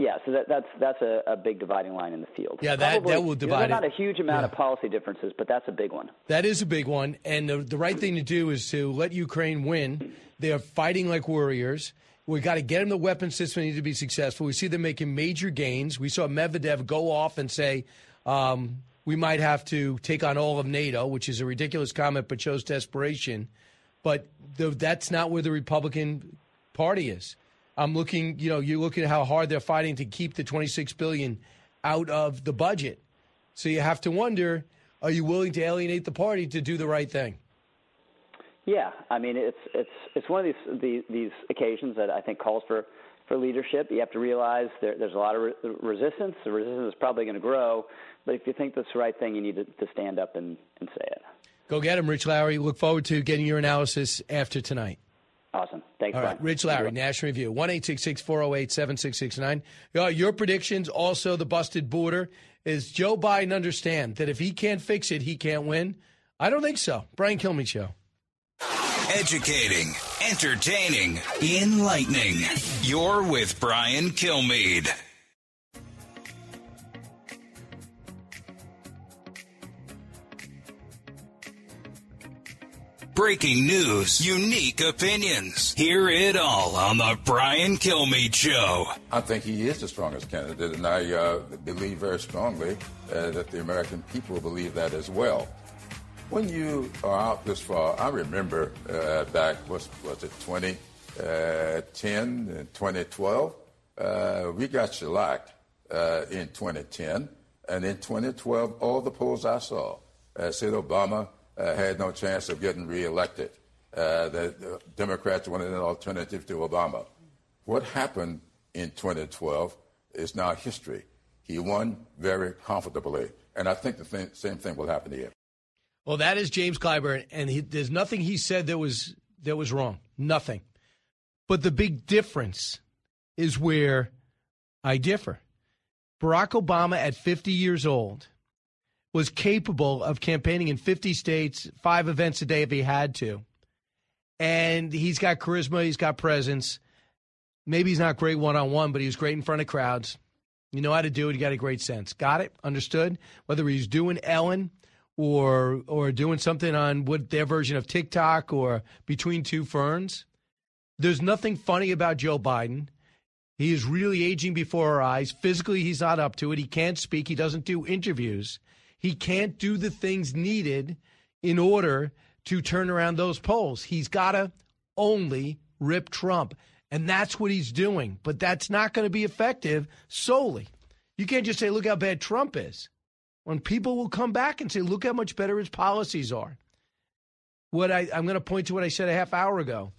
yeah, so that, that's that's a, a, big dividing line in the field. Yeah, that Probably, that will divide. There's not a huge amount yeah. of policy differences, but that's a big one. That is a big one, and the, the right thing to do is to let Ukraine win. They are fighting like warriors. We got to get them the weapon system. Need to be successful. We see them making major gains. We saw Medvedev go off and say. Um, we might have to take on all of NATO, which is a ridiculous comment, but shows desperation. But the, that's not where the Republican Party is. I'm looking, you know, you look at how hard they're fighting to keep the 26 billion out of the budget. So you have to wonder, are you willing to alienate the party to do the right thing? Yeah, I mean it's it's it's one of these these, these occasions that I think calls for for leadership. You have to realize there, there's a lot of re- resistance. The resistance is probably going to grow, but if you think that's the right thing, you need to, to stand up and, and say it. Go get him, Rich Lowry. Look forward to getting your analysis after tonight. Awesome. Thanks, All right, Brian. Rich Lowry, National Review, 1 408 7669. Your predictions, also the busted border. Is Joe Biden understand that if he can't fix it, he can't win? I don't think so. Brian Kilmeade Show. Educating, entertaining, enlightening. You're with Brian Kilmeade. Breaking news, unique opinions. Hear it all on the Brian Kilmeade Show. I think he is the strongest candidate, and I uh, believe very strongly uh, that the American people believe that as well. When you are out this far, I remember uh, back, was, was it 2010 uh, and 2012? Uh, we got shellacked uh, in 2010, and in 2012, all the polls I saw said Obama uh, had no chance of getting reelected. Uh, the, the Democrats wanted an alternative to Obama. What happened in 2012 is now history. He won very comfortably, and I think the thing, same thing will happen here. Well, that is James Clyburn, and he, there's nothing he said that was that was wrong. Nothing. But the big difference is where I differ. Barack Obama, at 50 years old, was capable of campaigning in 50 states, five events a day if he had to. And he's got charisma, he's got presence. Maybe he's not great one on one, but he was great in front of crowds. You know how to do it. You got a great sense. Got it? Understood? Whether he's doing Ellen or or doing something on what their version of TikTok or Between Two Ferns. There's nothing funny about Joe Biden. He is really aging before our eyes. Physically, he's not up to it. He can't speak. He doesn't do interviews. He can't do the things needed in order to turn around those polls. He's got to only rip Trump. And that's what he's doing. But that's not going to be effective solely. You can't just say, look how bad Trump is. When people will come back and say, look how much better his policies are. What I, I'm going to point to what I said a half hour ago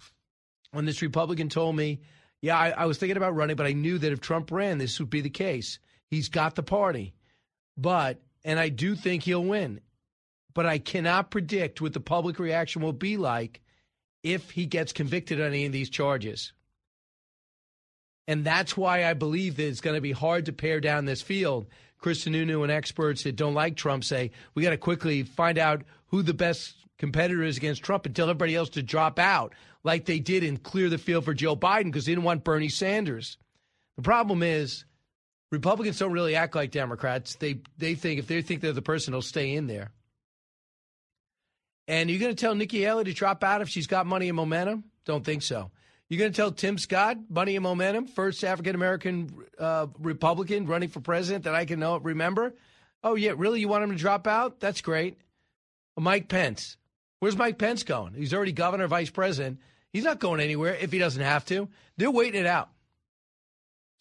when this Republican told me, yeah, I, I was thinking about running, but I knew that if Trump ran, this would be the case. He's got the party. But, and I do think he'll win, but I cannot predict what the public reaction will be like if he gets convicted on any of these charges. And that's why I believe that it's going to be hard to pare down this field. Chris Sununu and experts that don't like Trump say we got to quickly find out who the best competitor is against Trump and tell everybody else to drop out, like they did and clear the field for Joe Biden because they didn't want Bernie Sanders. The problem is Republicans don't really act like Democrats. They they think if they think they're the person, they'll stay in there. And you're going to tell Nikki Haley to drop out if she's got money and momentum? Don't think so. You're going to tell Tim Scott, money and momentum, first African American uh, Republican running for president that I can know, remember? Oh, yeah, really? You want him to drop out? That's great. Mike Pence. Where's Mike Pence going? He's already governor, vice president. He's not going anywhere if he doesn't have to. They're waiting it out.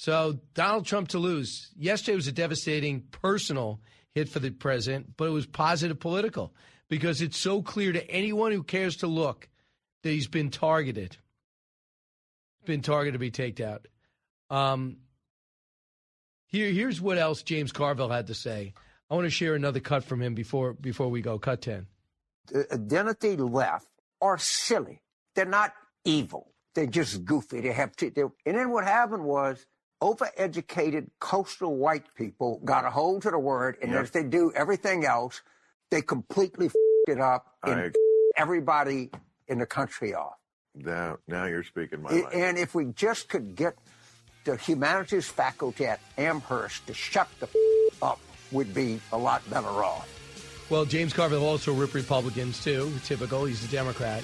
So, Donald Trump to lose. Yesterday was a devastating personal hit for the president, but it was positive political because it's so clear to anyone who cares to look that he's been targeted. Been targeted to be taken out. Um, here, here's what else James Carville had to say. I want to share another cut from him before before we go. Cut ten. The identity left are silly. They're not evil. They're just goofy. They have to. And then what happened was overeducated coastal white people got a hold to the word, and yep. as they do everything else, they completely f- it up and everybody in the country off. Now, now you're speaking my language. And if we just could get the humanities faculty at Amherst to shut the f- up, we'd be a lot better off. Well, James Carville also ripped Republicans too. Typical. He's a Democrat.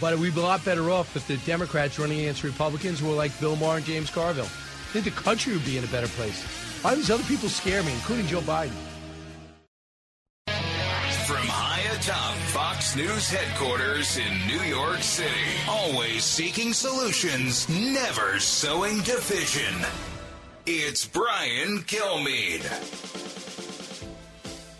But we'd be a lot better off if the Democrats running against Republicans were like Bill Maher and James Carville. I think the country would be in a better place. Why do these other people scare me, including Joe Biden? From high atop Fox News headquarters in New York City, always seeking solutions, never sowing division. It's Brian Kilmeade.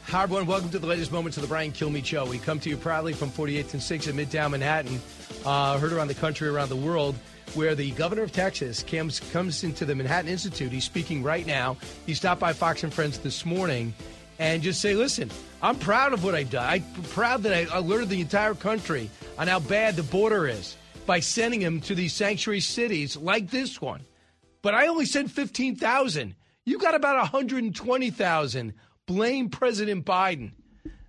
Hi, everyone. Welcome to the latest moments of the Brian Kilmeade Show. We come to you proudly from 48th and 6th in Midtown Manhattan, uh, heard around the country, around the world, where the governor of Texas comes, comes into the Manhattan Institute. He's speaking right now. He stopped by Fox and Friends this morning and just say, listen, I'm proud of what I did. I'm proud that I alerted the entire country on how bad the border is by sending him to these sanctuary cities like this one. But I only sent 15,000. You got about 120,000. Blame President Biden.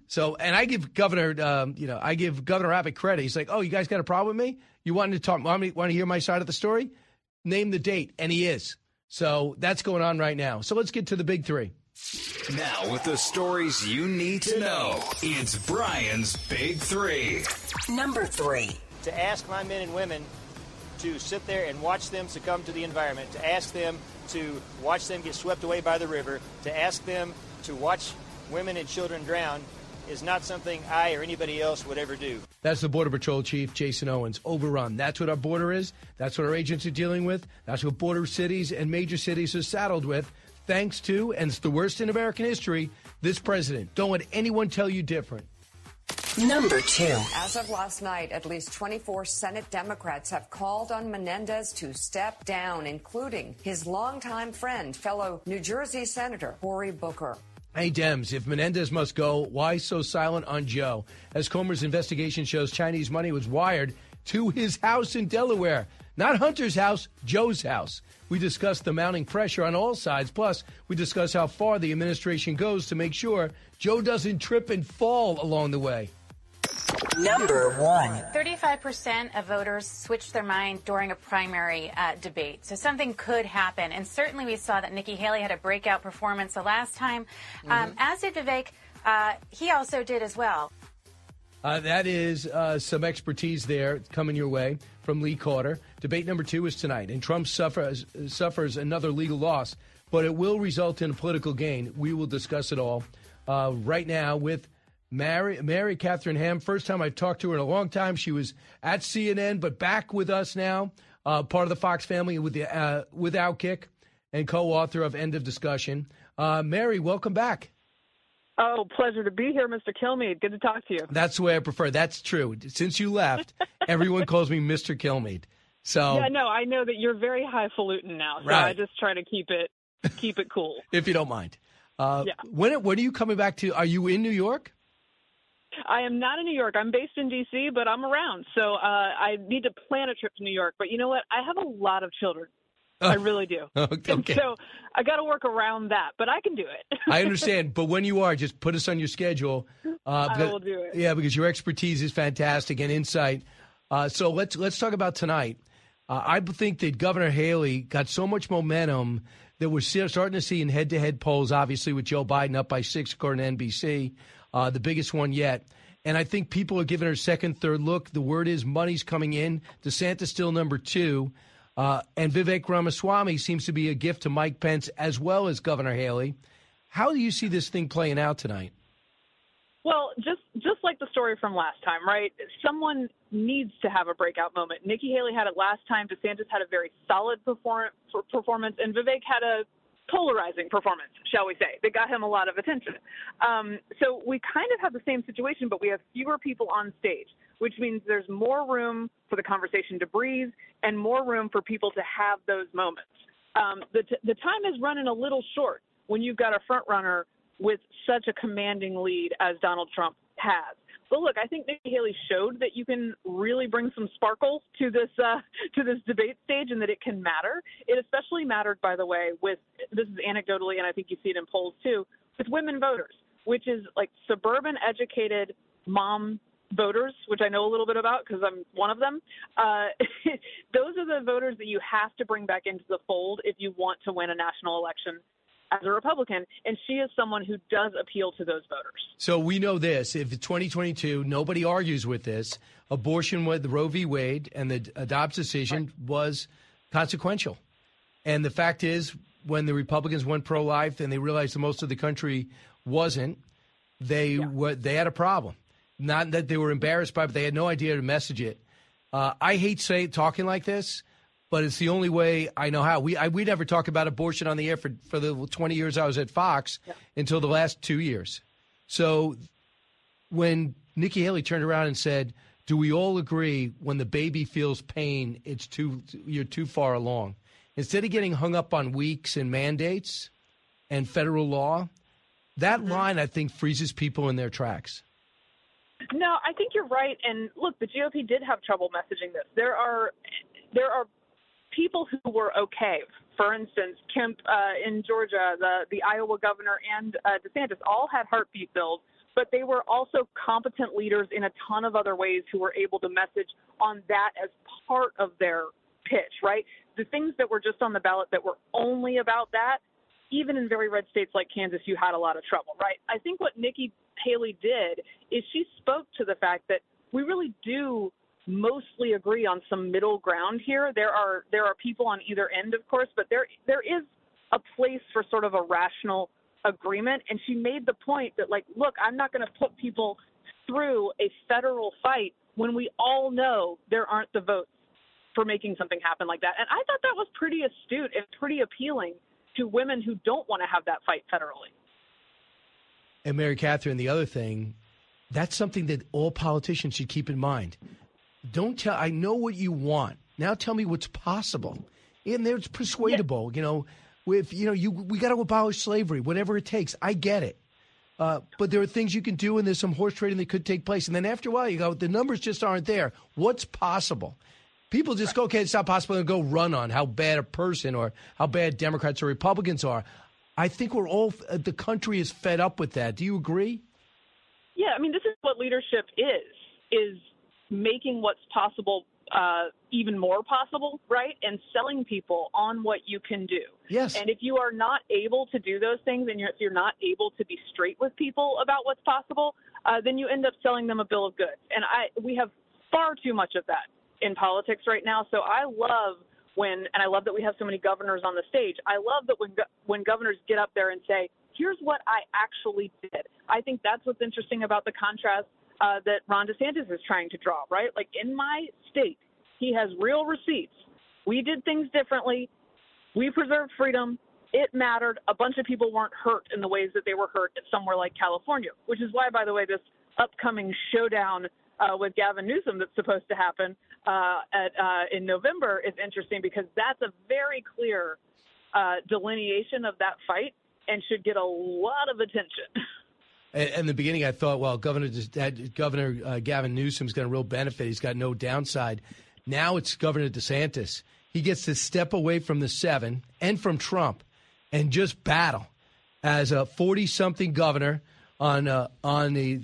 So, and I give Governor, um, you know, I give Governor Abbott credit. He's like, oh, you guys got a problem with me? You want to talk? Want, me, want to hear my side of the story? Name the date, and he is. So that's going on right now. So let's get to the big three. Now, with the stories you need to know, it's Brian's Big Three. Number three. To ask my men and women to sit there and watch them succumb to the environment, to ask them to watch them get swept away by the river, to ask them to watch women and children drown is not something I or anybody else would ever do. That's the Border Patrol Chief, Jason Owens. Overrun. That's what our border is. That's what our agents are dealing with. That's what border cities and major cities are saddled with thanks to, and it's the worst in American history, this president. Don't let anyone tell you different. Number two. As of last night, at least 24 Senate Democrats have called on Menendez to step down, including his longtime friend, fellow New Jersey Senator Cory Booker. Hey, Dems, if Menendez must go, why so silent on Joe? As Comer's investigation shows, Chinese money was wired to his house in Delaware. Not Hunter's house, Joe's house. We discuss the mounting pressure on all sides. Plus, we discuss how far the administration goes to make sure Joe doesn't trip and fall along the way. Number one. 35% of voters switched their mind during a primary uh, debate. So something could happen. And certainly we saw that Nikki Haley had a breakout performance the last time, um, as did Vivek. Uh, he also did as well. Uh, that is uh, some expertise there coming your way from Lee Carter. Debate number two is tonight, and Trump suffers suffers another legal loss, but it will result in a political gain. We will discuss it all uh, right now with Mary Mary Katharine Ham. First time I've talked to her in a long time. She was at CNN, but back with us now, uh, part of the Fox family with the uh, with Outkick and co-author of End of Discussion. Uh, Mary, welcome back. Oh, pleasure to be here, Mr. Kilmeade. Good to talk to you. That's the way I prefer. That's true. Since you left, everyone calls me Mr. Kilmeade. So Yeah, no, I know that you're very highfalutin now, so Right. I just try to keep it keep it cool. if you don't mind, uh, Yeah. when when are you coming back to? Are you in New York? I am not in New York. I'm based in D.C., but I'm around. So uh, I need to plan a trip to New York. But you know what? I have a lot of children. I really do. Okay. And so I got to work around that, but I can do it. I understand, but when you are, just put us on your schedule. Uh, I will do it. Yeah, because your expertise is fantastic and insight. Uh, so let's let's talk about tonight. Uh, I think that Governor Haley got so much momentum that we're starting to see in head-to-head polls. Obviously, with Joe Biden up by six, according to NBC, uh, the biggest one yet. And I think people are giving her second, third look. The word is money's coming in. DeSantis still number two. Uh, and Vivek Ramaswamy seems to be a gift to Mike Pence as well as Governor Haley. How do you see this thing playing out tonight? Well, just just like the story from last time, right? Someone needs to have a breakout moment. Nikki Haley had it last time. DeSantis had a very solid perform- performance, and Vivek had a polarizing performance, shall we say, that got him a lot of attention. Um, so we kind of have the same situation, but we have fewer people on stage, which means there's more room for the conversation to breathe and more room for people to have those moments. Um, the, t- the time is running a little short when you've got a front runner with such a commanding lead as Donald Trump has. But look, I think Nikki Haley showed that you can really bring some sparkle to this uh, to this debate stage, and that it can matter. It especially mattered, by the way, with this is anecdotally, and I think you see it in polls too, with women voters, which is like suburban educated mom voters, which I know a little bit about because I'm one of them. Uh, those are the voters that you have to bring back into the fold if you want to win a national election as a Republican, and she is someone who does appeal to those voters. So we know this: if 2022, nobody argues with this. Abortion with Roe v. Wade and the Dobbs decision was consequential, and the fact is, when the Republicans went pro-life and they realized that most of the country wasn't, they were they had a problem. Not that they were embarrassed by, it, but they had no idea to message it. Uh, I hate say talking like this, but it's the only way I know how. We I, we never talk about abortion on the air for for the 20 years I was at Fox until the last two years. So when Nikki Haley turned around and said, "Do we all agree when the baby feels pain, it's too you're too far along?" Instead of getting hung up on weeks and mandates and federal law, that mm-hmm. line I think freezes people in their tracks. No, I think you're right. And look, the GOP did have trouble messaging this. There are there are people who were okay. For instance, Kemp uh, in Georgia, the the Iowa governor, and uh, DeSantis all had heartbeat bills, but they were also competent leaders in a ton of other ways who were able to message on that as part of their pitch. Right, the things that were just on the ballot that were only about that. Even in very red states like Kansas, you had a lot of trouble, right? I think what Nikki Haley did is she spoke to the fact that we really do mostly agree on some middle ground here. There are there are people on either end, of course, but there there is a place for sort of a rational agreement. And she made the point that like, look, I'm not going to put people through a federal fight when we all know there aren't the votes for making something happen like that. And I thought that was pretty astute and pretty appealing to women who don't want to have that fight federally. And Mary Katharine, the other thing, that's something that all politicians should keep in mind. Don't tell. I know what you want. Now tell me what's possible. And it's persuadable. You know, with you know, you we got to abolish slavery, whatever it takes. I get it. Uh, but there are things you can do, and there's some horse trading that could take place. And then after a while, you go, the numbers just aren't there. What's possible? People just go, okay, it's not possible to go run on how bad a person or how bad Democrats or Republicans are. I think we're all, the country is fed up with that. Do you agree? Yeah, I mean, this is what leadership is, is making what's possible uh, even more possible, right? And selling people on what you can do. Yes. And if you are not able to do those things, and you're, if you're not able to be straight with people about what's possible, uh, then you end up selling them a bill of goods. And I, we have far too much of that in politics right now. So I love when, and I love that we have so many governors on the stage. I love that when when governors get up there and say, "Here's what I actually did." I think that's what's interesting about the contrast uh, that Ron DeSantis is trying to draw, right? Like in my state, he has real receipts. We did things differently. We preserved freedom. It mattered. A bunch of people weren't hurt in the ways that they were hurt somewhere like California, which is why, by the way, this upcoming showdown uh, with Gavin Newsom that's supposed to happen uh, at, uh, in November is interesting because that's a very clear uh, delineation of that fight and should get a lot of attention. In the beginning, I thought, well, Governor Governor uh, Gavin Newsom's got a real benefit. He's got no downside. Now it's Governor DeSantis. He gets to step away from the seven and from Trump and just battle as a forty-something governor on uh, on the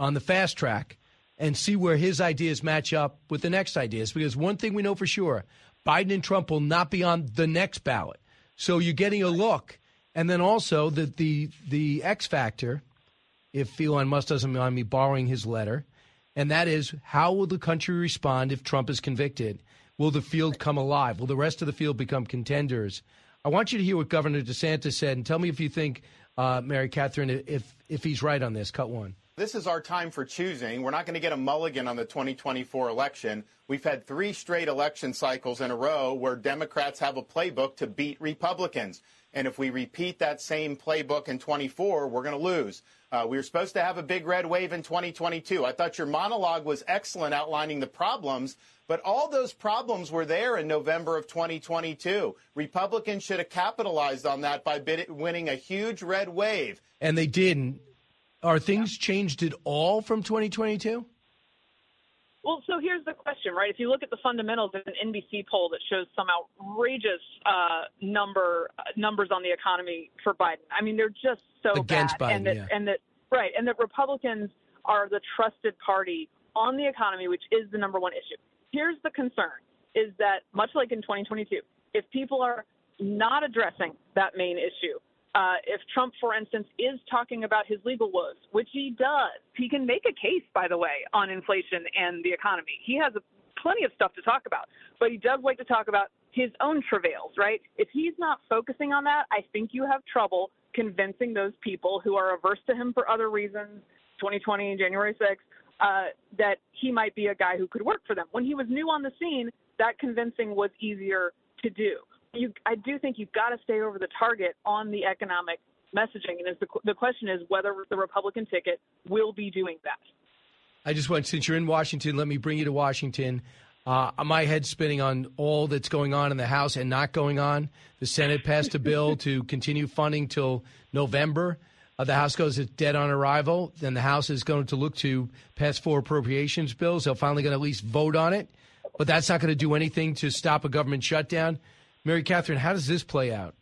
on the fast track and see where his ideas match up with the next ideas. Because one thing we know for sure, Biden and Trump will not be on the next ballot. So you're getting a look, and then also the the the X factor if Elon Musk doesn't mind me borrowing his letter, and that is how will the country respond if Trump is convicted? Will the field come alive? Will the rest of the field become contenders? I want you to hear what Governor DeSantis said, and tell me if you think, uh, Mary Katharine, if if he's right on this. Cut one. This is our time for choosing. We're not going to get a mulligan on the 2024 election. We've had three straight election cycles in a row where Democrats have a playbook to beat Republicans. And if we repeat that same playbook in 24, we're going to lose. Uh, we were supposed to have a big red wave in 2022. I thought your monologue was excellent outlining the problems, but all those problems were there in November of 2022. Republicans should have capitalized on that by bid- winning a huge red wave. And they didn't. Are things changed at all from 2022? Well, so here's the question, right? If you look at the fundamentals, there's an NBC poll that shows some outrageous uh, number numbers on the economy for Biden. I mean, they're just so Against bad, Biden, and that yeah. and that right, and that Republicans are the trusted party on the economy, which is the number one issue. Here's the concern: is that much like in 2022, if people are not addressing that main issue, uh, if Trump, for instance, is talking about his legal woes, which he does, he can make a case, by the way, on inflation and the economy. He has plenty of stuff to talk about, but he does like to talk about his own travails, right? If he's not focusing on that, I think you have trouble convincing those people who are averse to him for other reasons, 2020 January 6th, uh, that he might be a guy who could work for them. When he was new on the scene, that convincing was easier to do you, I do think you've got to stay over the target on the economic messaging, and the, the question is whether the Republican ticket will be doing that. I just want, since you're in Washington, let me bring you to Washington. Uh, my head's spinning on all that's going on in the House and not going on. The Senate passed a bill to continue funding till November. Uh, the House goes dead on arrival. Then the House is going to look to pass four appropriations bills. They're finally going to at least vote on it. But that's not going to do anything to stop a government shutdown. Mary Katharine, how does this play out?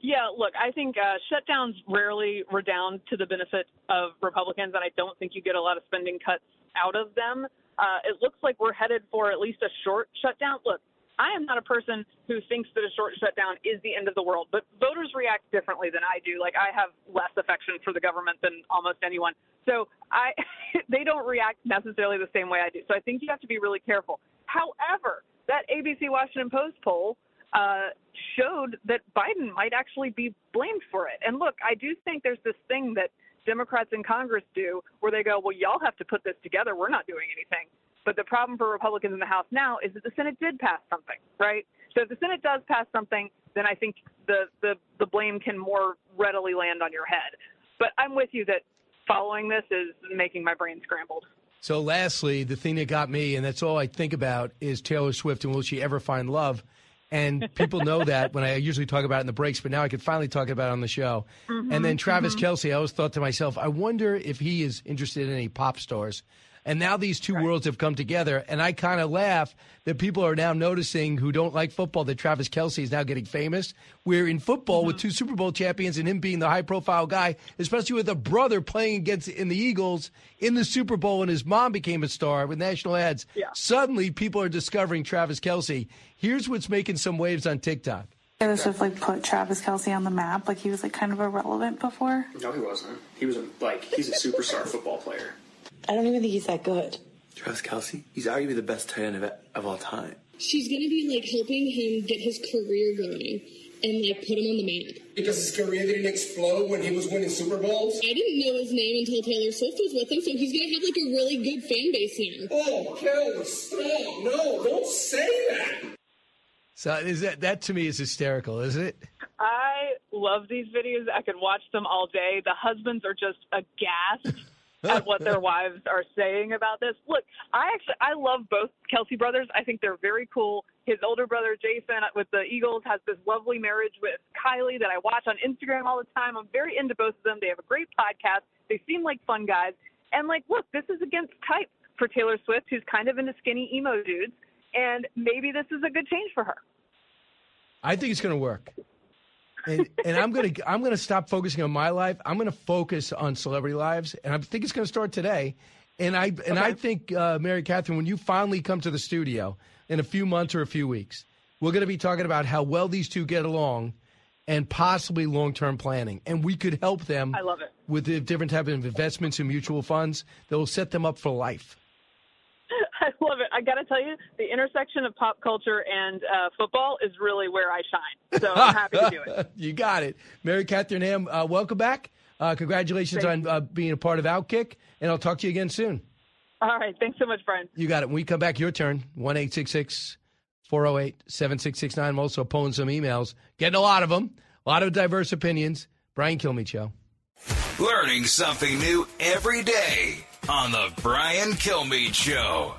Yeah, look, I think uh, shutdowns rarely redound to the benefit of Republicans, and I don't think you get a lot of spending cuts out of them. Uh, it looks like we're headed for at least a short shutdown. Look, I am not a person who thinks that a short shutdown is the end of the world, but voters react differently than I do. Like I have less affection for the government than almost anyone. So I they don't react necessarily the same way I do. So I think you have to be really careful. However, that ABC Washington Post poll uh, showed that Biden might actually be blamed for it. And look, I do think there's this thing that Democrats in Congress do where they go, well, y'all have to put this together. We're not doing anything. But the problem for Republicans in the House now is that the Senate did pass something, right? So if the Senate does pass something, then I think the, the, the blame can more readily land on your head. But I'm with you that following this is making my brain scrambled. So, lastly, the thing that got me, and that's all I think about, is Taylor Swift and will she ever find love? And people know that when I usually talk about it in the breaks, but now I could finally talk about it on the show. Mm-hmm, and then Travis mhm. Kelce, I always thought to myself, I wonder if he is interested in any pop stars. And now these two worlds have come together. And I kind of laugh that people are now noticing who don't like football that Travis Kelce is now getting famous. We're in football, with mm-hmm. two Super Bowl champions and him being the high profile guy, especially with a brother playing against in the Eagles in the Super Bowl and his mom became a star with national ads, suddenly people are discovering Travis Kelce. Here's what's making some waves on TikTok. Taylor Swift like put Travis Kelce on the map. Like he was like kind of irrelevant before. No, he wasn't. He was a, like he's a superstar football player. I don't even think he's that good. Travis Kelce, he's arguably the best tight end of, of all time. She's gonna be like helping him get his career going and like put him on the map. Because his career didn't explode when he was winning Super Bowls? I didn't know his name until Taylor Swift was with him, so he's gonna have like a really good fan base now. Oh, Kelly, stop. No, don't say that. So is that that to me is hysterical, isn't it? I love these videos. I could watch them all day. The husbands are just aghast at what their wives are saying about this. Look, I actually I love both Kelce brothers. I think they're very cool. His older brother Jason with the Eagles has this lovely marriage with Kylie that I watch on Instagram all the time. I'm very into both of them. They have a great podcast. They seem like fun guys. And like, look, this is against type for Taylor Swift, who's kind of into skinny emo dudes. And maybe this is a good change for her. I think it's going to work. And, and I'm going to I'm going to stop focusing on my life. I'm going to focus on celebrity lives, and I think it's going to start today. And I and I think uh, Mary Katharine, when you finally come to the studio in a few months or a few weeks, we're going to be talking about how well these two get along, and possibly long term planning. And we could help them. I love it. with the different type of investments and mutual funds that will set them up for life. I love it. I got to tell you, the intersection of pop culture and uh, football is really where I shine. So I'm happy to do it. you got it. Mary Katharine Ham, uh, welcome back. Uh, congratulations Thank on uh, being a part of Outkick, and I'll talk to you again soon. All right. Thanks so much, Brian. You got it. When we come back, your turn. 1 408 7669. I'm also pulling some emails, getting a lot of them, a lot of diverse opinions. Brian Kilmeade Show. Learning something new every day on the Brian Kilmeade Show.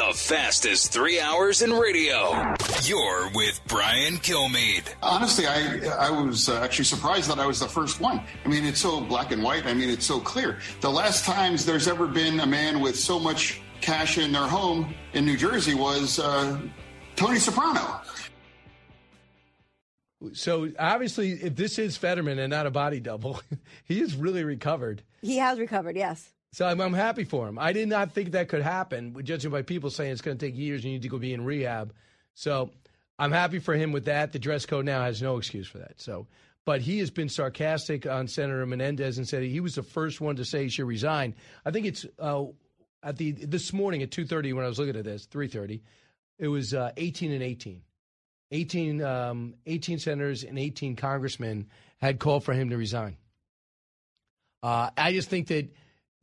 The fastest three hours in radio. You're with Brian Kilmeade. Honestly, I I was uh, actually surprised that I was the first one. I mean, it's so black and white. I mean, it's so clear. The last times there's ever been a man with so much cash in their home in New Jersey was uh, Tony Soprano. So obviously, if this is Fetterman and not a body double, he is really recovered. He has recovered, yes. So I'm, I'm happy for him. I did not think that could happen, judging by people saying it's going to take years. And you need to go be in rehab. So I'm happy for him with that. The dress code now has no excuse for that. So, but he has been sarcastic on Senator Menendez and said he was the first one to say he should resign. I think it's uh, at the this morning at 2:30 when I was looking at this 3:30. It was uh, 18 and 18. 18, um, 18 senators and 18 congressmen had called for him to resign. Uh, I just think that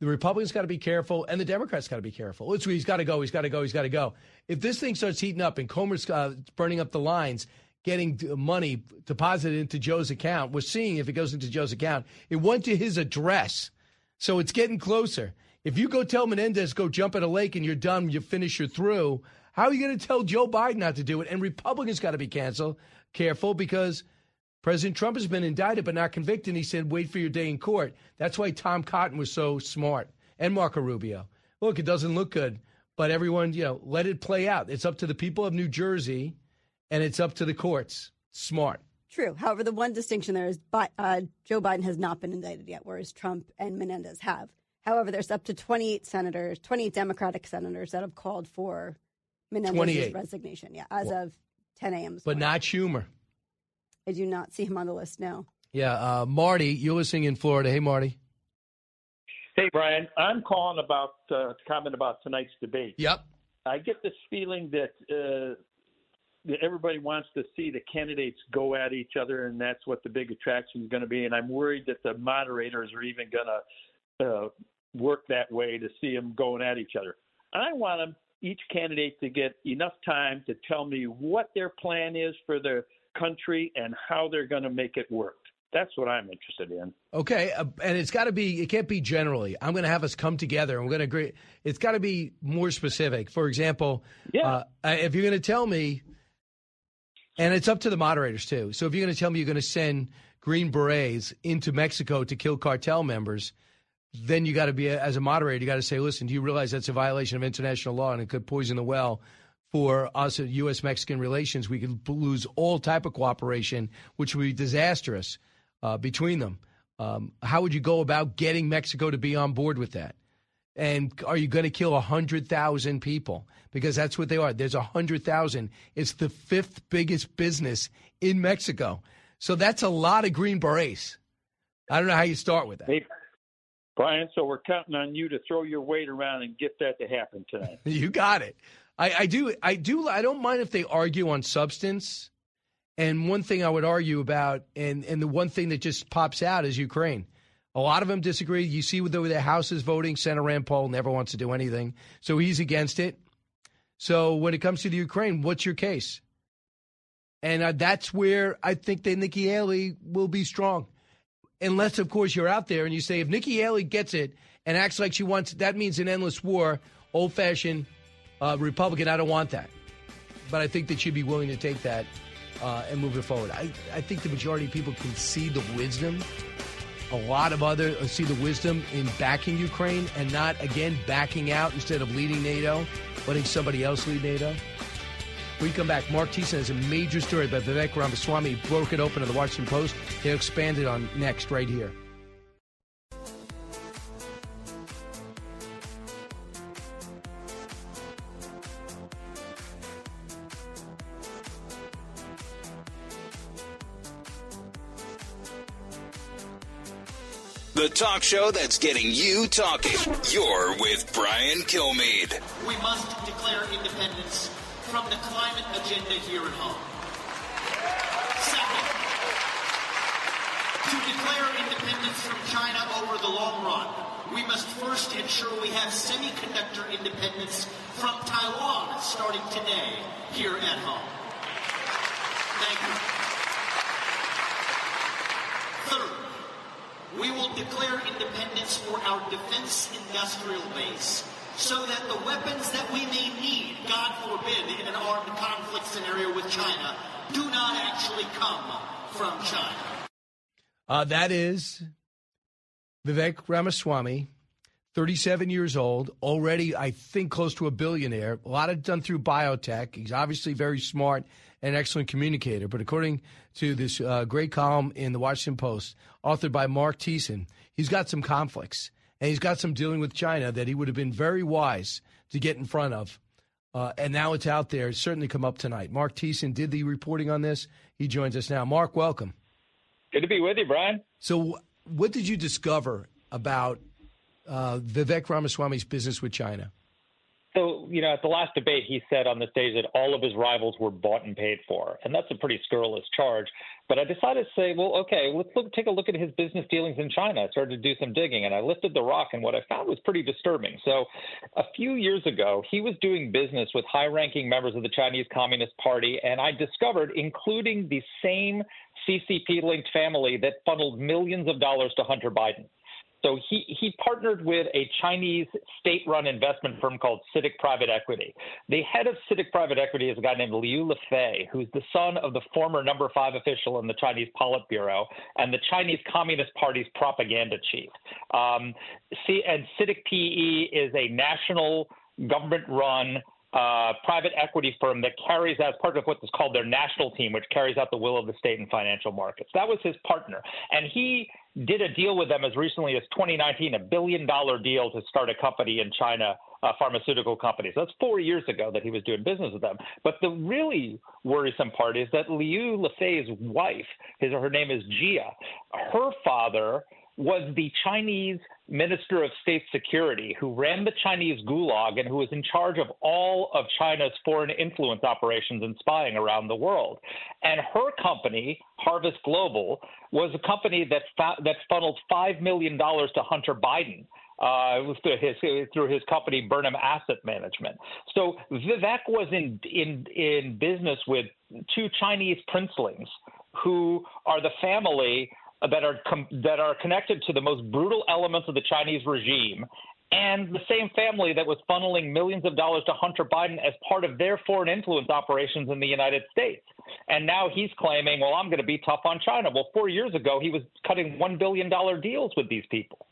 the Republicans got to be careful, and the Democrats got to be careful. It's, he's got to go. He's got to go. He's got to go. If this thing starts heating up and Comer's uh, burning up the lines, getting money deposited into Joe's account, we're seeing if it goes into Joe's account, it went to his address, so it's getting closer. If you go tell Menendez go jump at a lake and you're done, you finish, you're through. How are you going to tell Joe Biden not to do it? And Republicans got to be canceled, careful because President Trump has been indicted but not convicted. He said, wait for your day in court. That's why Tom Cotton was so smart and Marco Rubio. Look, it doesn't look good, but everyone, you know, let it play out. It's up to the people of New Jersey and it's up to the courts. Smart. True. However, the one distinction there is uh, Joe Biden has not been indicted yet, whereas Trump and Menendez have. However, there's up to 28 senators, 28 Democratic senators that have called for Menendez's 28. resignation. Yeah, as of 10 a.m. But morning. not Schumer. I do not see him on the list now. Yeah, uh, Marty, you're listening in Florida. Hey, Marty. Hey, Brian. I'm calling about uh, comment about tonight's debate. Yep. I get this feeling that, uh, that everybody wants to see the candidates go at each other, and that's what the big attraction is going to be. And I'm worried that the moderators are even going to uh, work that way to see them going at each other. I want them, each candidate to get enough time to tell me what their plan is for the country and how they're going to make it work. That's what I'm interested in. Okay, uh, and it's got to be. It can't be generally. I'm going to have us come together, and we're going to agree. It's got to be more specific. For example, Yeah. uh, if you're going to tell me, And it's up to the moderators, too. So if you're going to tell me you're going to send Green Berets into Mexico to kill cartel members, then you got to be, as a moderator, you got to say, listen, do you realize that's a violation of international law and it could poison the well for us at U.S. Mexican relations? We could lose all type of cooperation, which would be disastrous uh, between them. Um, how would you go about getting Mexico to be on board with that? And are you going to kill 100,000 people? Because that's what they are. There's 100,000. It's the fifth biggest business in Mexico. So that's a lot of Green Berets. I don't know how you start with that. Hey, Brian, so we're counting on you to throw your weight around and get that to happen tonight. you got it. I, I do. I do. I don't mind if they argue on substance. And one thing I would argue about, and, and the one thing that just pops out is Ukraine. A lot of them disagree. You see the the House is voting. Senator Rand Paul never wants to do anything, so he's against it. So when it comes to the Ukraine, what's your case? And uh, that's where I think that Nikki Haley will be strong, unless of course you're out there and you say if Nikki Haley gets it and acts like she wants, that means an endless war, old-fashioned uh, Republican. I don't want that, but I think that you'd be willing to take that uh, and move it forward. I, I think the majority of people can see the wisdom a lot of other uh, see the wisdom in backing Ukraine and not again backing out instead of leading NATO, letting somebody else lead NATO. We come back, Marc Thiessen has a major story about Vivek Ramaswamy. He broke it open in the Washington Post. He'll expand it on next right here. Talk show that's getting you talking. You're with Brian Kilmeade. We must declare independence from the climate agenda here at home. Second, to declare independence from China over the long run, we must first ensure we have semiconductor independence from Taiwan starting today here at home. Thank you. Third, we will declare independence for our defense industrial base so that the weapons that we may need, God forbid, in an armed conflict scenario with China, do not actually come from China. Uh, that is Vivek Ramaswamy, 37 years old, already, I think, close to a billionaire. A lot of done through biotech. He's obviously very smart an excellent communicator. But according to this uh, great column in the Washington Post, authored by Marc Thiessen, he's got some conflicts and he's got some dealing with China that he would have been very wise to get in front of. Uh, and now it's out there. It's certainly come up tonight. Marc Thiessen did the reporting on this. He joins us now. Marc, welcome. Good to be with you, Brian. So, what did you discover about uh, Vivek Ramaswamy's business with China? So, you know, at the last debate, he said on the stage that all of his rivals were bought and paid for. And that's a pretty scurrilous charge. But I decided to say, well, okay, let's look, take a look at his business dealings in China. I started to do some digging and I lifted the rock, and what I found was pretty disturbing. So, a few years ago, he was doing business with high ranking members of the Chinese Communist Party. And I discovered, including the same CCP linked family that funneled millions of dollars to Hunter Biden. So he, he partnered with a Chinese state run investment firm called CITIC Private Equity. The head of CITIC Private Equity is a guy named Liu Lefei, who's the son of the former number five official in the Chinese Politburo and the Chinese Communist Party's propaganda chief. Um, and CITIC PE is a national government run private equity firm that carries out part of what is called their national team, which carries out the will of the state in financial markets. That was his partner. And he did a deal with them as recently as 2019, a billion dollar deal to start a company in China, a pharmaceutical company. So that's four years ago that he was doing business with them. But the really worrisome part is that Liu Lefei's wife, his her name is Jia, her father was the Chinese Minister of State Security who ran the Chinese gulag and who was in charge of all of China's foreign influence operations and spying around the world. And her company, Harvest Global, was a company that fa- that funneled five million dollars to Hunter Biden. Uh, through his through his company Burnham Asset Management. So Vivek was in in in business with two Chinese princelings who are the family that are com- that are connected to the most brutal elements of the Chinese regime and the same family that was funneling millions of dollars to Hunter Biden as part of their foreign influence operations in the United States. And now he's claiming, well, I'm going to be tough on China. Well, four years ago, he was cutting $1 billion deals with these people.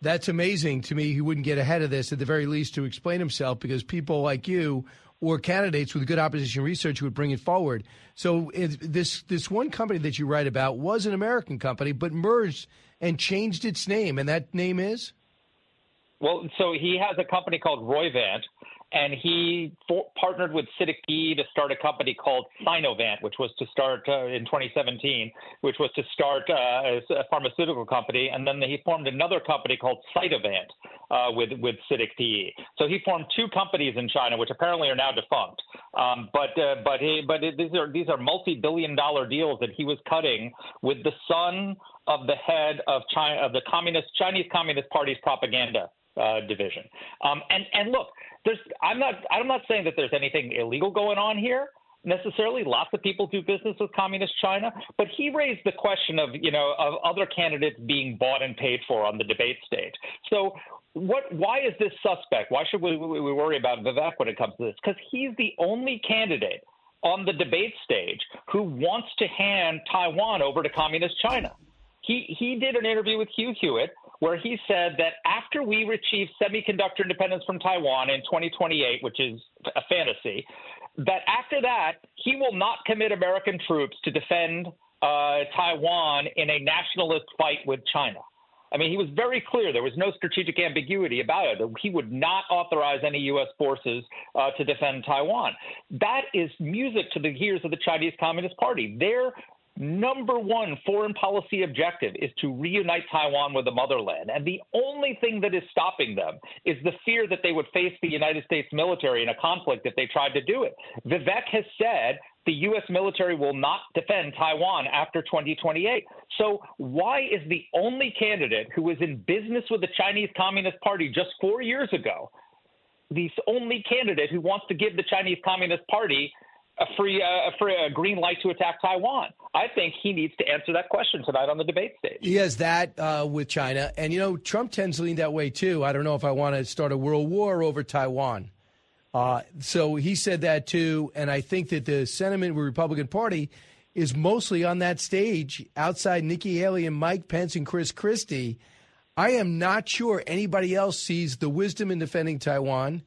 That's amazing to me. He wouldn't get ahead of this at the very least to explain himself because people like you or candidates with good opposition research would bring it forward. So this this one company that you write about was an American company, but merged and changed its name, and that name is. Well, so he has a company called Roivant, and he for, partnered with CITIC to start a company called Sinovant, which was to start uh, in 2017, which was to start uh, a pharmaceutical company, and then he formed another company called Cytovant uh, with with CITIC So he formed two companies in China, which apparently are now defunct. Um, but uh, but he, but it, these are these are multi-billion-dollar deals that he was cutting with the son of the head of China of the communist Chinese Communist Party's propaganda uh, division. Um, and and look, there's I'm not I'm not saying that there's anything illegal going on here necessarily. Lots of people do business with communist China, but he raised the question of you know of other candidates being bought and paid for on the debate stage. So. What? Why is this suspect? Why should we, we worry about Vivek when it comes to this? Because he's the only candidate on the debate stage who wants to hand Taiwan over to communist China. He he did an interview with Hugh Hewitt where he said that after we achieve semiconductor independence from Taiwan in 2028, which is a fantasy, that after that, he will not commit American troops to defend uh, Taiwan in a nationalist fight with China. I mean, he was very clear. There was no strategic ambiguity about it. He would not authorize any U.S. forces uh, to defend Taiwan. That is music to the ears of the Chinese Communist Party. Their number one foreign policy objective is to reunite Taiwan with the motherland. And the only thing that is stopping them is the fear that they would face the United States military in a conflict if they tried to do it. Vivek has said the U.S. military will not defend Taiwan after 2028. So, why is the only candidate who was in business with the Chinese Communist Party just four years ago the only candidate who wants to give the Chinese Communist Party a free, uh, a free a green light to attack Taiwan? I think he needs to answer that question tonight on the debate stage. He has that uh, with China, and you know Trump tends to lean that way too. I don't know if I want to start a world war over Taiwan. Uh, so he said that too, and I think that the sentiment with the Republican Party is mostly on that stage outside Nikki Haley and Mike Pence and Chris Christie. I am not sure anybody else sees the wisdom in defending Taiwan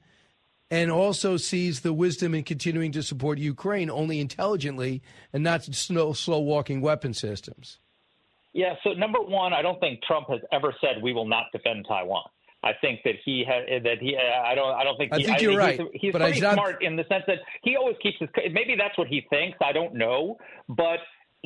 and also sees the wisdom in continuing to support Ukraine only intelligently and not slow, slow walking weapon systems. Yeah, so number one, I don't think Trump has ever said we will not defend Taiwan. I think that he had that he. I don't. I don't think. I he, think you're I, right. He's, he's but pretty not... smart in the sense that he always keeps his. Maybe that's what he thinks. I don't know, but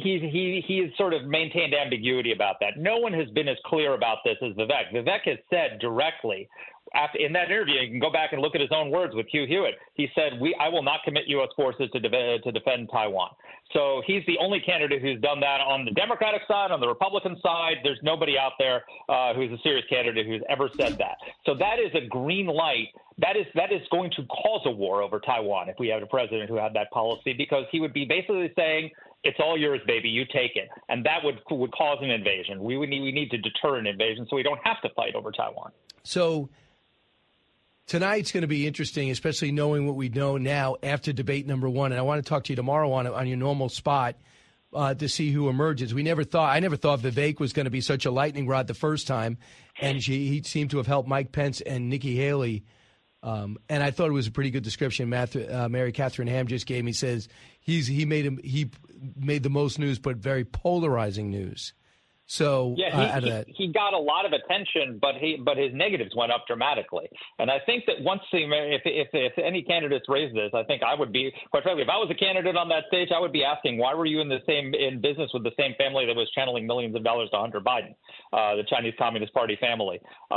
he he he has sort of maintained ambiguity about that. No one has been as clear about this as Vivek. Vivek has said directly after, in that interview, you can go back and look at his own words with Hugh Hewitt. He said, "We, I will not commit U.S. forces to, de- to defend Taiwan." So he's the only candidate who's done that on the Democratic side. On the Republican side, there's nobody out there uh, who's a serious candidate who's ever said that. So that is a green light. That is that is going to cause a war over Taiwan if we have a president who had that policy, because he would be basically saying, "It's all yours, baby. You take it," and that would would cause an invasion. We would need we need to deter an invasion, so we don't have to fight over Taiwan. So tonight's going to be interesting, especially knowing what we know now after debate number one. And I want to talk to you tomorrow on on your normal spot uh, to see who emerges. We never thought I never thought Vivek was going to be such a lightning rod the first time, and she, he seemed to have helped Mike Pence and Nikki Haley. Um, and I thought it was a pretty good description. Uh, Mary Katharine Ham just gave me says he's he made him he made the most news, but very polarizing news. So yeah, uh, he, uh, he, he, got a lot of attention, but he but his negatives went up dramatically. And I think that once he, if if if any candidates raise this, I think I would be quite frankly, if I was a candidate on that stage, I would be asking why were you in the same in business with the same family that was channeling millions of dollars to Hunter Biden, uh, the Chinese Communist Party family. Uh,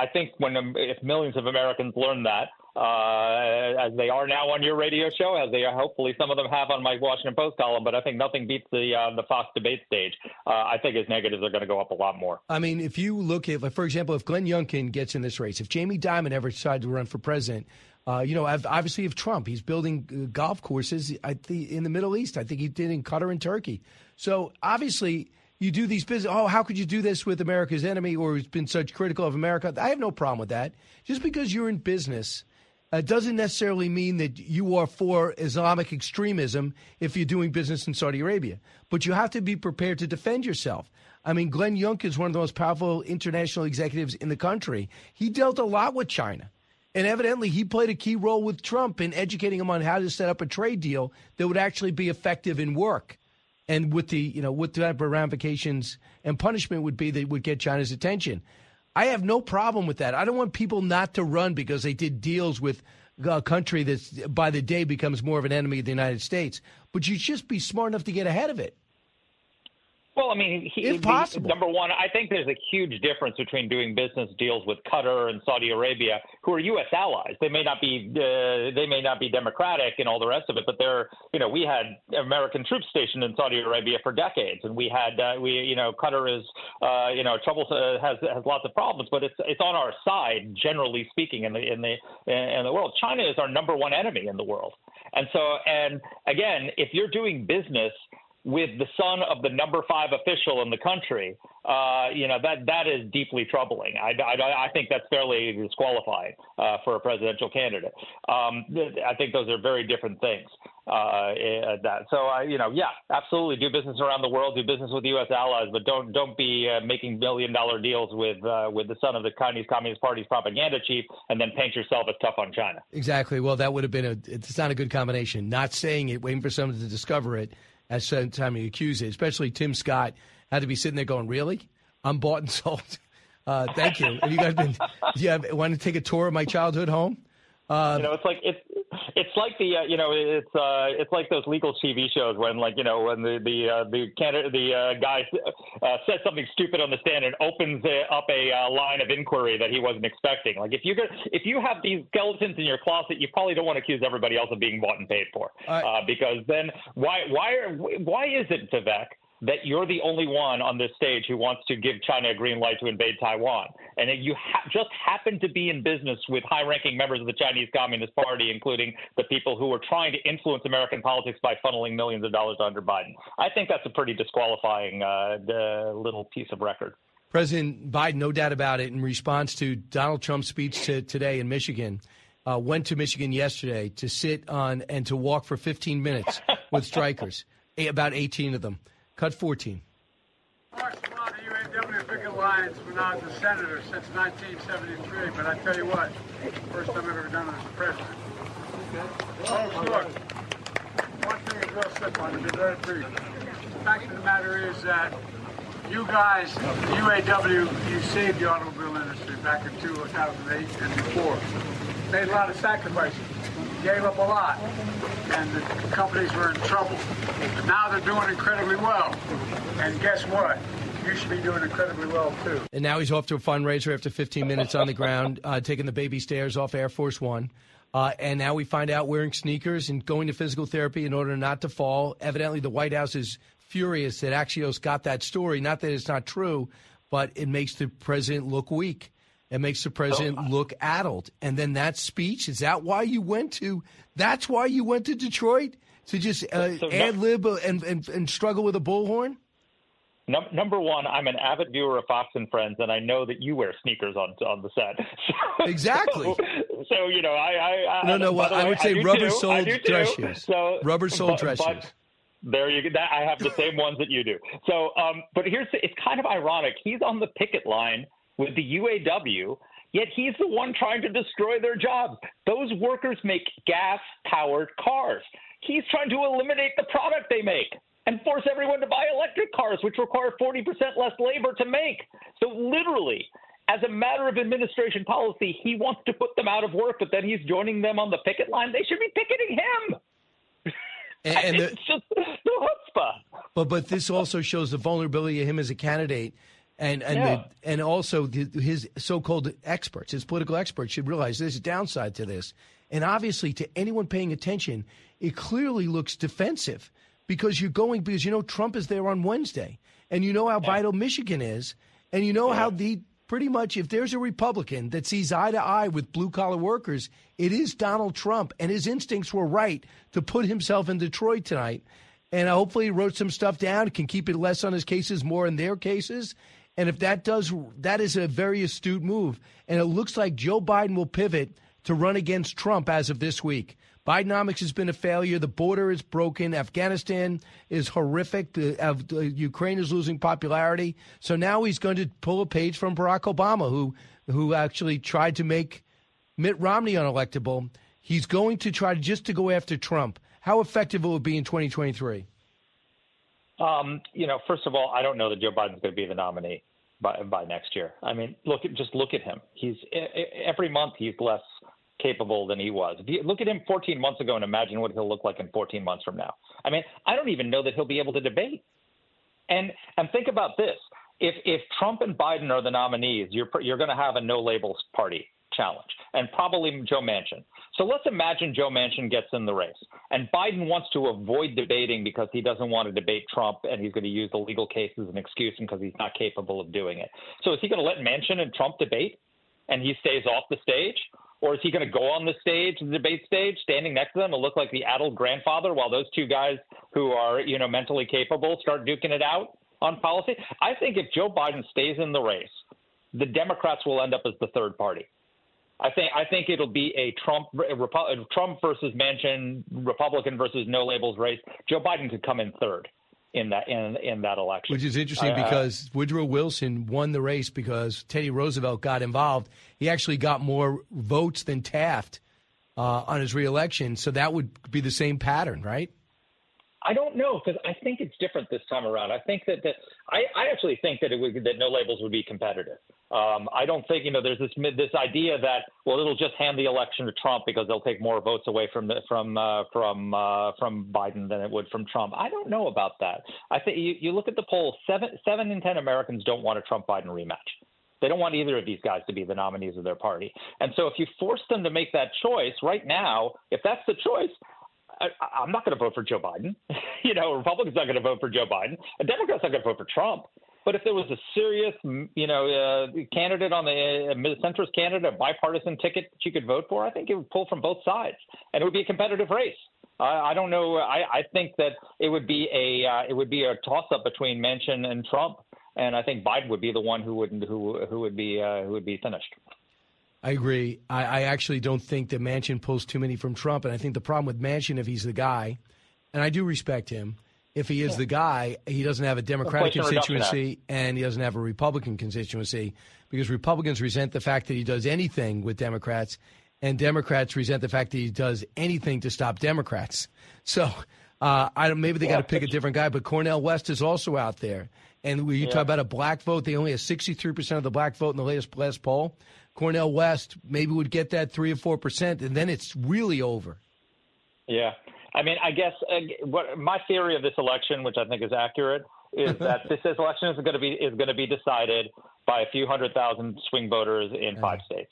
I think when if millions of Americans learn that uh, as they are now on your radio show, as they are hopefully some of them have on my Washington Post column. But I think nothing beats the uh, the Fox debate stage. Uh, I think his negatives are going to go up a lot more. I mean, if you look at, for example, if Glenn Youngkin gets in this race, if Jamie Dimon ever decided to run for president. Uh, you know, obviously, if Trump, he's building uh, golf courses in the Middle East. I think he did in Qatar and Turkey. So obviously, you do these business. Oh, how could you do this with America's enemy or who's been such critical of America? I have no problem with that. Just because you're in business uh, doesn't necessarily mean that you are for Islamic extremism if you're doing business in Saudi Arabia. But you have to be prepared to defend yourself. I mean, Glenn Youngkin is one of the most powerful international executives in the country. He dealt a lot with China. And evidently, he played a key role with Trump in educating him on how to set up a trade deal that would actually be effective in work. And with the, you know, what of ramifications and punishment would be that would get China's attention. I have no problem with that. I don't want people not to run because they did deals with a country that by the day becomes more of an enemy of the United States. But you just be smart enough to get ahead of it. Well, I mean, he, if possible. number one, I think there's a huge difference between doing business deals with Qatar and Saudi Arabia, who are U.S. allies. They may not be uh, they may not be democratic and all the rest of it, but they're you know we had American troops stationed in Saudi Arabia for decades, and we had uh, we you know Qatar is uh, you know trouble uh, has has lots of problems, but it's it's on our side generally speaking in the in the in the world. China is our number one enemy in the world, and so and again, if you're doing business with the son of the number five official in the country, uh, you know that that is deeply troubling. I, I, I think that's fairly disqualifying uh, for a presidential candidate. Um, I think those are very different things. Uh, eh, that so I, you know, yeah, absolutely, do business around the world, do business with U.S. allies, but don't don't be uh, making billion dollar deals with uh, with the son of the Chinese Communist Party's propaganda chief, and then paint yourself as tough on China. Exactly. Well, that would have been a. It's not a good combination. Not saying it, waiting for someone to discover it at some time you accuse it, especially Tim Scott had to be sitting there going, "Really? I'm bought and sold." Uh, thank you. Have you guys been? Do you have, want to take a tour of my childhood home? Uh, you know, it's like it's it's like the uh, you know it's uh, it's like those legal TV shows when like you know when the the uh, the candidate the uh, guy uh, says something stupid on the stand and opens up a uh, line of inquiry that he wasn't expecting. Like if you get if you have these skeletons in your closet, you probably don't want to accuse everybody else of being bought and paid for, uh, because then why why are, why is it Vivek? That you're the only one on this stage who wants to give China a green light to invade Taiwan. And you ha- just happen to be in business with high ranking members of the Chinese Communist Party, including the people who are trying to influence American politics by funneling millions of dollars under Biden. I think that's a pretty disqualifying uh, little piece of record. President Biden, no doubt about it, in response to Donald Trump's speech to, today in Michigan, uh, went to Michigan yesterday to sit on and to walk for 15 minutes with strikers, about 18 of them. Cut 14. Marched along the UAW picket lines when I was a senator since 1973, but I tell you what, first time I've ever done it as a president. Oh, look, one thing is real simple, I'm be very brief. The fact of the matter is that you guys, the UAW, you saved the automobile industry back in 2008 and before. Made a lot of sacrifices gave up a lot, and the companies were in trouble. Now they're doing incredibly well. And guess what? You should be doing incredibly well, too. And now he's off to a fundraiser after 15 minutes on the ground, uh, taking the baby stairs off Air Force One. Uh, and now we find out wearing sneakers and going to physical therapy in order not to fall. Evidently, the White House is furious that Axios got that story. Not that it's not true, but it makes the president look weak. It makes the president oh, look addled. And then that speech, is that why you went to, that's why you went to Detroit? To just uh, so ad lib and, and, and struggle with a bullhorn? Num- number one, I'm an avid viewer of Fox and Friends, and I know that you wear sneakers on on the set. So, exactly. So, so, you know, I, I no no. Well, I would say rubber soled dress shoes. So rubber soled dress shoes. There you go. I have the same ones that you do. So, um, but here's it's kind of ironic. He's on the picket line with the UAW, yet he's the one trying to destroy their jobs. Those workers make gas powered cars. He's trying to eliminate the product they make and force everyone to buy electric cars, which require 40% less labor to make. So, literally, as a matter of administration policy, he wants to put them out of work, but then he's joining them on the picket line. They should be picketing him. And, and the, it's just the chutzpah. But but this also shows the vulnerability of him as a candidate and and yeah. the, and also the, his so-called experts, his political experts, should realize there's a downside to this. And obviously, to anyone paying attention, it clearly looks defensive because you're going because you know Trump is there on Wednesday, and you know how yeah. vital Michigan is, and you know yeah. how the pretty much if there's a Republican that sees eye to eye with blue collar workers, it is Donald Trump, and his instincts were right to put himself in Detroit tonight and hopefully he wrote some stuff down, can keep it less on his cases, more in their cases. And if that does, that is a very astute move. And it looks like Joe Biden will pivot to run against Trump as of this week. Bidenomics has been a failure. The border is broken. Afghanistan is horrific. The, uh, the, Ukraine is losing popularity. So now he's going to pull a page from Barack Obama, who who actually tried to make Mitt Romney unelectable. He's going to try just to go after Trump. How effective will it be in 2023? Um, you know, first of all, I don't know that Joe Biden's going to be the nominee by by next year. I mean, look at just look at him. He's every month he's less capable than he was. If you look at him 14 months ago and imagine what he'll look like in 14 months from now. I mean, I don't even know that he'll be able to debate. And and think about this: if if Trump and Biden are the nominees, you're you're going to have a no labels party challenge, and probably Joe Manchin. So let's imagine Joe Manchin gets in the race, and Biden wants to avoid debating because he doesn't want to debate Trump, and he's going to use the legal case as an excuse because he's not capable of doing it. So is he going to let Manchin and Trump debate, and he stays off the stage? Or is he going to go on the stage, the debate stage, standing next to them and look like the addled grandfather while those two guys who are, you know, mentally capable start duking it out on policy? I think if Joe Biden stays in the race, the Democrats will end up as the third party. I think I think it'll be a Trump a Trump versus Manchin Republican versus no labels race. Joe Biden could come in third in that in in that election, which is interesting uh, because Woodrow Wilson won the race because Teddy Roosevelt got involved. He actually got more votes than Taft uh, on his reelection, so that would be the same pattern, right? I don't know because I think it's different this time around. I think that, that I, I actually think that it would that no labels would be competitive. Um, I don't think you know there's this this idea that well it'll just hand the election to Trump because they'll take more votes away from the, from uh, from uh, from Biden than it would from Trump. I don't know about that. I think you, you look at the polls seven seven in ten Americans don't want a Trump Biden rematch. They don't want either of these guys to be the nominees of their party. And so if you force them to make that choice right now, if that's the choice, I, am not going to vote for Joe Biden. you know, Republicans are not going to vote for Joe Biden. A Democrat's not going to vote for Trump. But if there was a serious, you know, uh, candidate on the uh, centrist candidate, a bipartisan ticket that you could vote for, I think it would pull from both sides, and it would be a competitive race. I, I don't know. I, I think that it would be a uh, it would be a toss up between Manchin and Trump, and I think Biden would be the one who would who who would be uh, who would be finished. I agree. I, I, actually don't think that Manchin pulls too many from Trump. And I think the problem with Manchin, if he's the guy, and I do respect him, if he is yeah. the guy, he doesn't have a Democratic constituency and he doesn't have a Republican constituency because Republicans resent the fact that he does anything with Democrats, and Democrats resent the fact that he does anything to stop Democrats. So uh, I don't, maybe they yeah, got to pick a different guy. But Cornel West is also out there. And when you yeah. talk about a black vote, they only have 63% of the black vote in the latest last poll. Cornel West maybe would get that three or four percent, and then it's really over. Yeah, I mean, I guess uh, what my theory of this election, which I think is accurate, is that this election is going to be is going to be decided by a few hundred thousand swing voters in five states.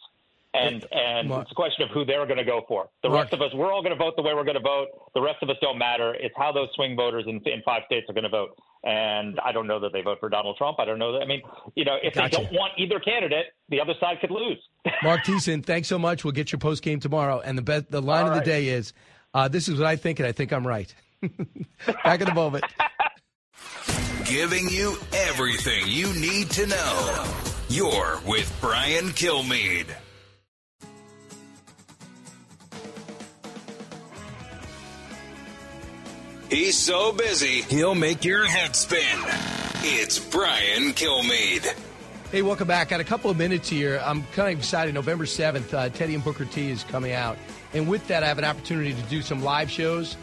And and Marc, it's a question of who they're going to go for. The Marc, rest of us, we're all going to vote the way we're going to vote. The rest of us don't matter. It's how those swing voters in, in five states are going to vote. And I don't know that they vote for Donald Trump. I don't know that. I mean, you know, if gotcha. they don't want either candidate, the other side could lose. Marc Thiessen, thanks so much. We'll get your post game tomorrow. And the be- the line all of the day is, uh, "This is what I think, and I think I'm right." Back in a moment. Giving you everything you need to know. You're with Brian Kilmeade. He's so busy, he'll make your head spin. It's Brian Kilmeade. Hey, welcome back. Got a couple of minutes here. I'm kind of excited. November 7th, uh, Teddy and Booker T is coming out. And with that, I have an opportunity to do some live shows.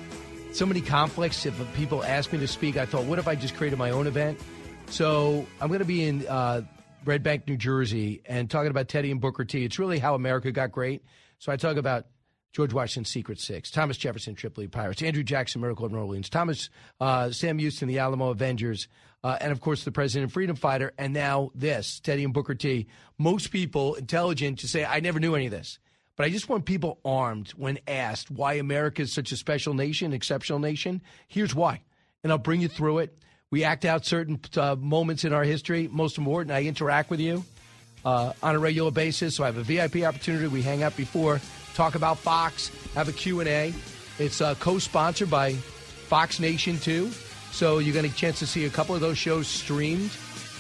So many conflicts. If people ask me to speak, I thought, what if I just created my own event? So I'm going to be in uh, Red Bank, New Jersey, and talking about Teddy and Booker T. It's really how America got great. So I talk about George Washington's Secret Six, Thomas Jefferson, Tripoli Pirates, Andrew Jackson, Miracle of New Orleans, Thomas uh, Sam Houston, the Alamo Avengers, uh, and of course the President Freedom Fighter, and now this, Teddy and Booker T. Most people intelligent to say, I never knew any of this. But I just want people armed when asked why America is such a special nation, exceptional nation. Here's why. And I'll bring you through it. We act out certain uh, moments in our history. Most important, I interact with you uh, on a regular basis. So I have a VIP opportunity. We hang out before talk about Fox, have a Q&A. It's uh, co-sponsored by Fox Nation too. So you're getting a chance to see a couple of those shows streamed.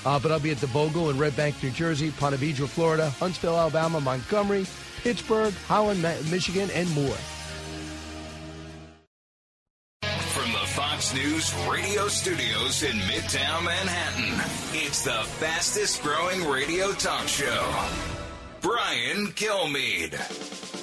Uh, but I'll be at the Bogle in Red Bank, New Jersey, Ponte Vedra, Florida, Huntsville, Alabama, Montgomery, Pittsburgh, Holland, Michigan, and more. From the Fox News radio studios in Midtown Manhattan, it's the fastest growing radio talk show. Brian Kilmeade.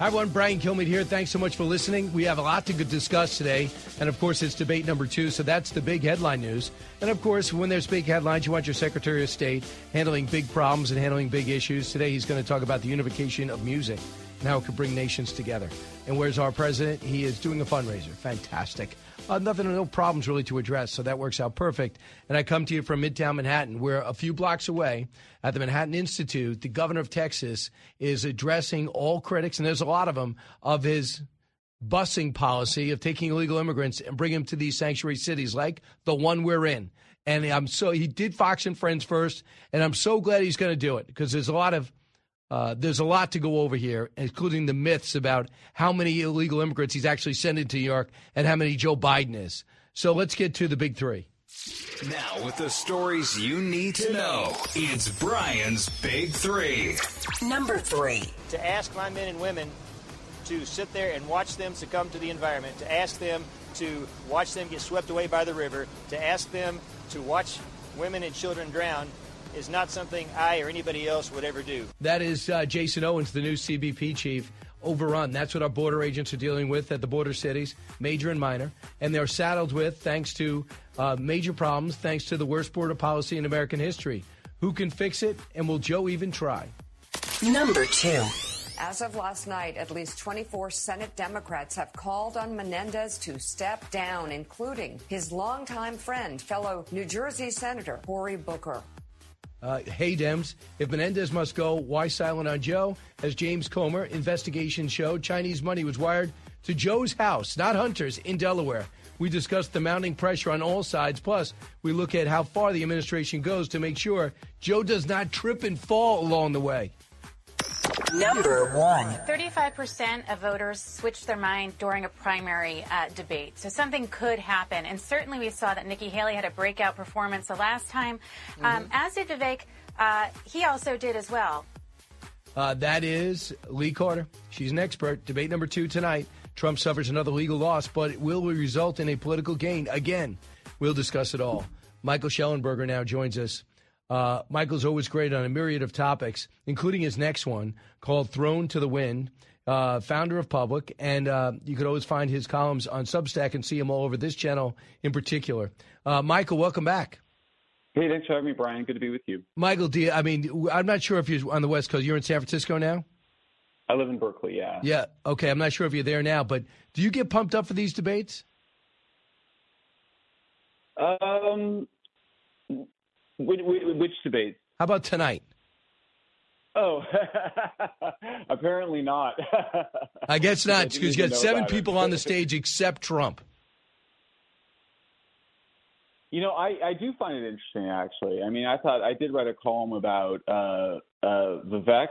Hi, everyone. Brian Kilmeade here. Thanks so much for listening. We have a lot to discuss today. And of course, it's debate number two. So that's the big headline news. And of course, when there's big headlines, you want your Secretary of State handling big problems and handling big issues. Today, he's going to talk about the unification of music and how it could bring nations together. And where's our president? He is doing a fundraiser. Fantastic. Uh, nothing, no problems really to address, so that works out perfect. And I come to you from Midtown Manhattan, where a few blocks away at the Manhattan Institute, the governor of Texas is addressing all critics, and there's a lot of them, of his busing policy of taking illegal immigrants and bringing them to these sanctuary cities like the one we're in. And I'm so he did Fox and Friends first, and I'm so glad he's going to do it because there's a lot of uh, there's a lot to go over here, including the myths about how many illegal immigrants he's actually sending to New York and how many Joe Biden is. So let's get to the big three. Now, with the stories you need to know, it's Brian's Big Three. Number three. To ask my men and women to sit there and watch them succumb to the environment, to ask them to watch them get swept away by the river, to ask them to watch women and children drown, is not something I or anybody else would ever do. That is uh, Jason Owens, the new CBP chief. Overrun. That's what our border agents are dealing with at the border cities, major and minor. And they're saddled with, thanks to uh, major problems, thanks to the worst border policy in American history. Who can fix it? And will Joe even try? Number two. As of last night, at least 24 Senate Democrats have called on Menendez to step down, including his longtime friend, fellow New Jersey Senator Cory Booker. Uh, hey, Dems, if Menendez must go, why silent on Joe? As James Comer investigation showed, Chinese money was wired to Joe's house, not Hunter's, in Delaware. We discussed the mounting pressure on all sides. Plus, we look at how far the administration goes to make sure Joe does not trip and fall along the way. Number one. 35% of voters switched their mind during a primary uh, debate. So something could happen. And certainly we saw that Nikki Haley had a breakout performance the last time, um, Mm-hmm. as did Vivek. Uh, he also did as well. Uh, that is Lee Carter. She's an expert. Debate number two tonight. Trump suffers another legal loss, but it will result in a political gain. Again, we'll discuss it all. Michael Shellenberger now joins us. Uh, Michael's always great on a myriad of topics, including his next one called Thrown to the Wind. Uh, founder of Public, and uh, you could always find his columns on Substack and see him all over this channel in particular. Uh, Michael, welcome back. Hey, thanks for having me, Brian. Good to be with you. Michael, do you, I mean, I'm not sure if you're on the West Coast. You're in San Francisco now? I live in Berkeley, yeah. Yeah. Okay. I'm not sure if you're there now, but do you get pumped up for these debates? Um, which, which debate? How about tonight? Oh, apparently not. I guess not, because you got seven people on the stage except Trump. You know, I, I do find it interesting, actually. I mean, I thought I did write a column about uh, uh, Vivek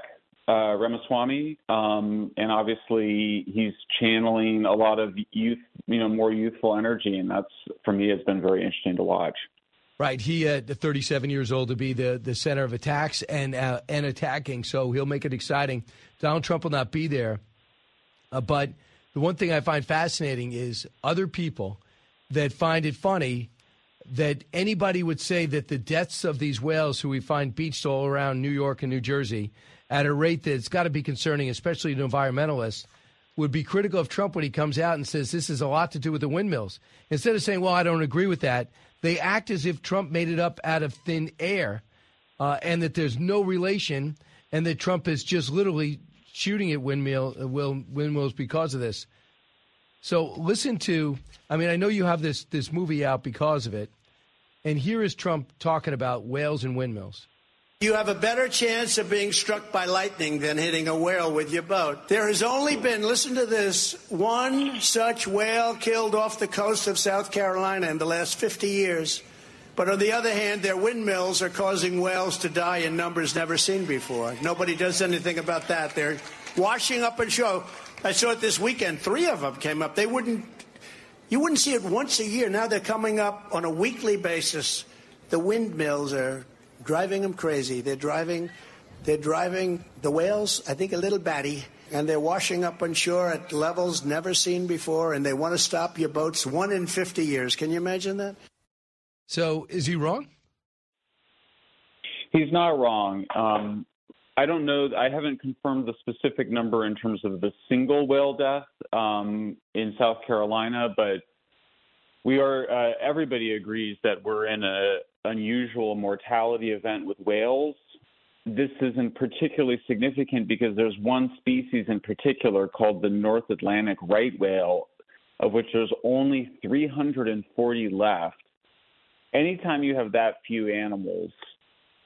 uh, Ramaswamy, um, and obviously he's channeling a lot of youth, you know, more youthful energy, and that's for me has been very interesting to watch. Right. He at 37 years old to be the, the center of attacks and uh, and attacking, so he'll make it exciting. Donald Trump will not be there, uh, but the one thing I find fascinating is other people that find it funny that anybody would say that the deaths of these whales who we find beached all around New York and New Jersey at a rate that's got to be concerning, especially to environmentalists, would be critical of Trump when he comes out and says this is a lot to do with the windmills. Instead of saying, well, I don't agree with that, they act as if Trump made it up out of thin air uh, and that there's no relation and that Trump is just literally shooting at windmill, uh, windmills because of this. So listen to, I mean, I know you have this, this movie out because of it. And here is Trump talking about whales and windmills. You have a better chance of being struck by lightning than hitting a whale with your boat. There has only been, listen to this, one such whale killed off the coast of South Carolina in the last 50 years. But on the other hand, their windmills are causing whales to die in numbers never seen before. Nobody does anything about that. They're washing up and show. I saw it this weekend. Three of them came up. They wouldn't. You wouldn't see it once a year. Now they're coming up on a weekly basis. The windmills are driving them crazy. They're driving, they're driving the whales. I think a little batty, and they're washing up on shore at levels never seen before. And they want to stop your boats one in fifty years. Can you imagine that? So is he wrong? He's not wrong. Um, I don't know. I haven't confirmed the specific number in terms of the single whale death um, in South Carolina, but we are. Uh, everybody agrees that we're in a unusual mortality event with whales. This isn't particularly significant because there's one species in particular called the North Atlantic right whale, of which there's only 340 left. Anytime you have that few animals,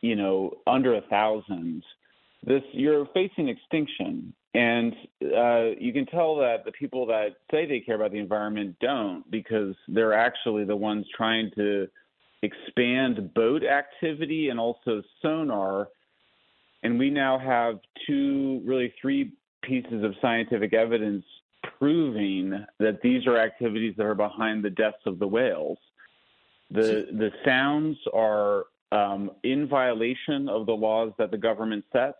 you know, under a thousand, this you're facing extinction, and uh, you can tell that the people that say they care about the environment don't, because they're actually the ones trying to expand boat activity and also sonar. And we now have two, really three pieces of scientific evidence proving that these are activities that are behind the deaths of the whales. The the sounds are um, in violation of the laws that the government sets.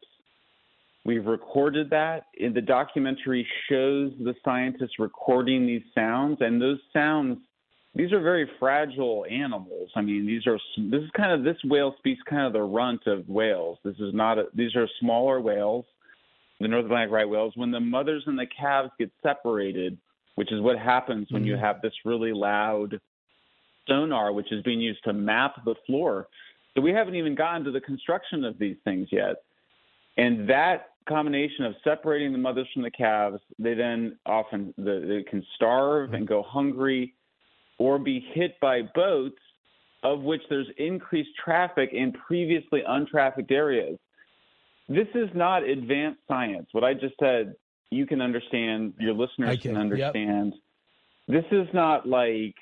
We've recorded that. In the documentary shows the scientists recording these sounds, and those sounds, these are very fragile animals. I mean, these are this is kind of this whale speaks kind of the runt of whales. This is not a, these are smaller whales, the North Atlantic right whales. When the mothers and the calves get separated, which is what happens when you mm. have this really loud sonar, which is being used to map the floor. So we haven't even gotten to the construction of these things yet. And that combination of separating the mothers from the calves, they then often the, they can starve and go hungry or be hit by boats of which there's increased traffic in previously untrafficked areas. This is not advanced science. What I just said, you can understand, your listeners can, can understand. This is not like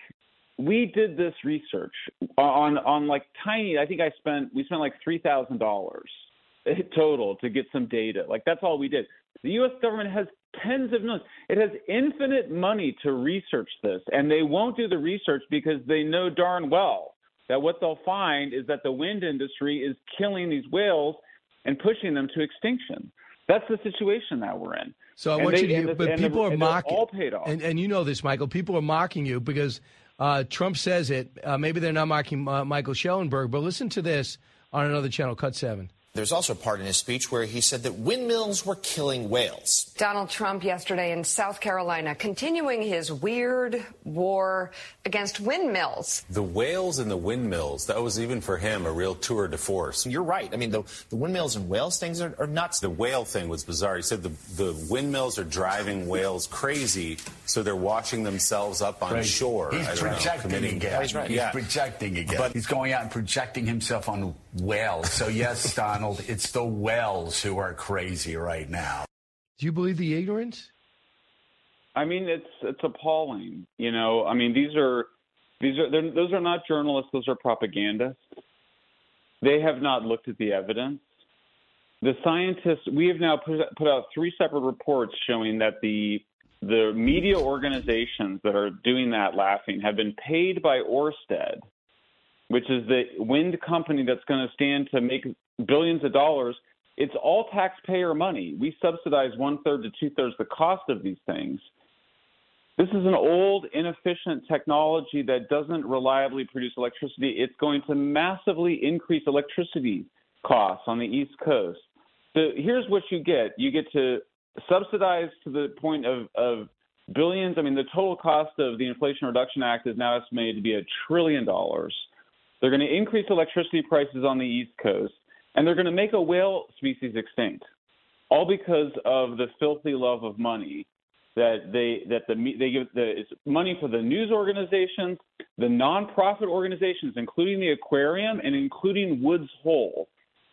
we did this research on on like tiny. I think I spent we spent like three thousand dollars total to get some data. Like that's all we did. The U.S. government has tens of millions. It has infinite money to research this, and they won't do the research because they know darn well that what they'll find is that the wind industry is killing these whales and pushing them to extinction. That's the situation that we're in. So I And want they- you to and hear, the- but and the- people are and they're mocking. all paid off. And, and you know this, Michael. People are mocking you because uh, Trump says it. Uh, maybe they're not mocking uh, Michael Schellenberg, but listen to this on another channel, Cut 7. There's also a part in his speech where he said that windmills were killing whales. Donald Trump yesterday in South Carolina continuing his weird war against windmills. The whales and the windmills, that was even for him a real tour de force. You're right. I mean, the, the windmills and whales things are, are nuts. The whale thing was bizarre. He said the, the windmills are driving whales crazy, so they're washing themselves up on Right. shore. He's I don't know, projecting committing- again. He's right. He's Yeah. projecting again. But- He's going out and projecting himself on whales. So yes, Donald, it's the Wells who are crazy right now. Do you believe the ignorance? I mean, it's it's appalling. You know, I mean, these are these are they're- those are not journalists; those are propagandists. They have not looked at the evidence. The scientists we have now put, put out three separate reports showing that the the media organizations that are doing that laughing have been paid by Orsted, which is the wind company that's going to stand to make billions of dollars. It's all taxpayer money. We subsidize one third to two thirds the cost of these things. This is an old, inefficient technology that doesn't reliably produce electricity. It's going to massively increase electricity costs on the East Coast. So here's what you get you get to subsidize to the point of, of billions. I mean, the total cost of the Inflation Reduction Act is now estimated to be a trillion dollars. They're going to increase electricity prices on the East Coast, and they're going to make a whale species extinct, all because of the filthy love of money that they that the they give the it's money for the news organizations, the nonprofit organizations, including the aquarium and including Woods Hole,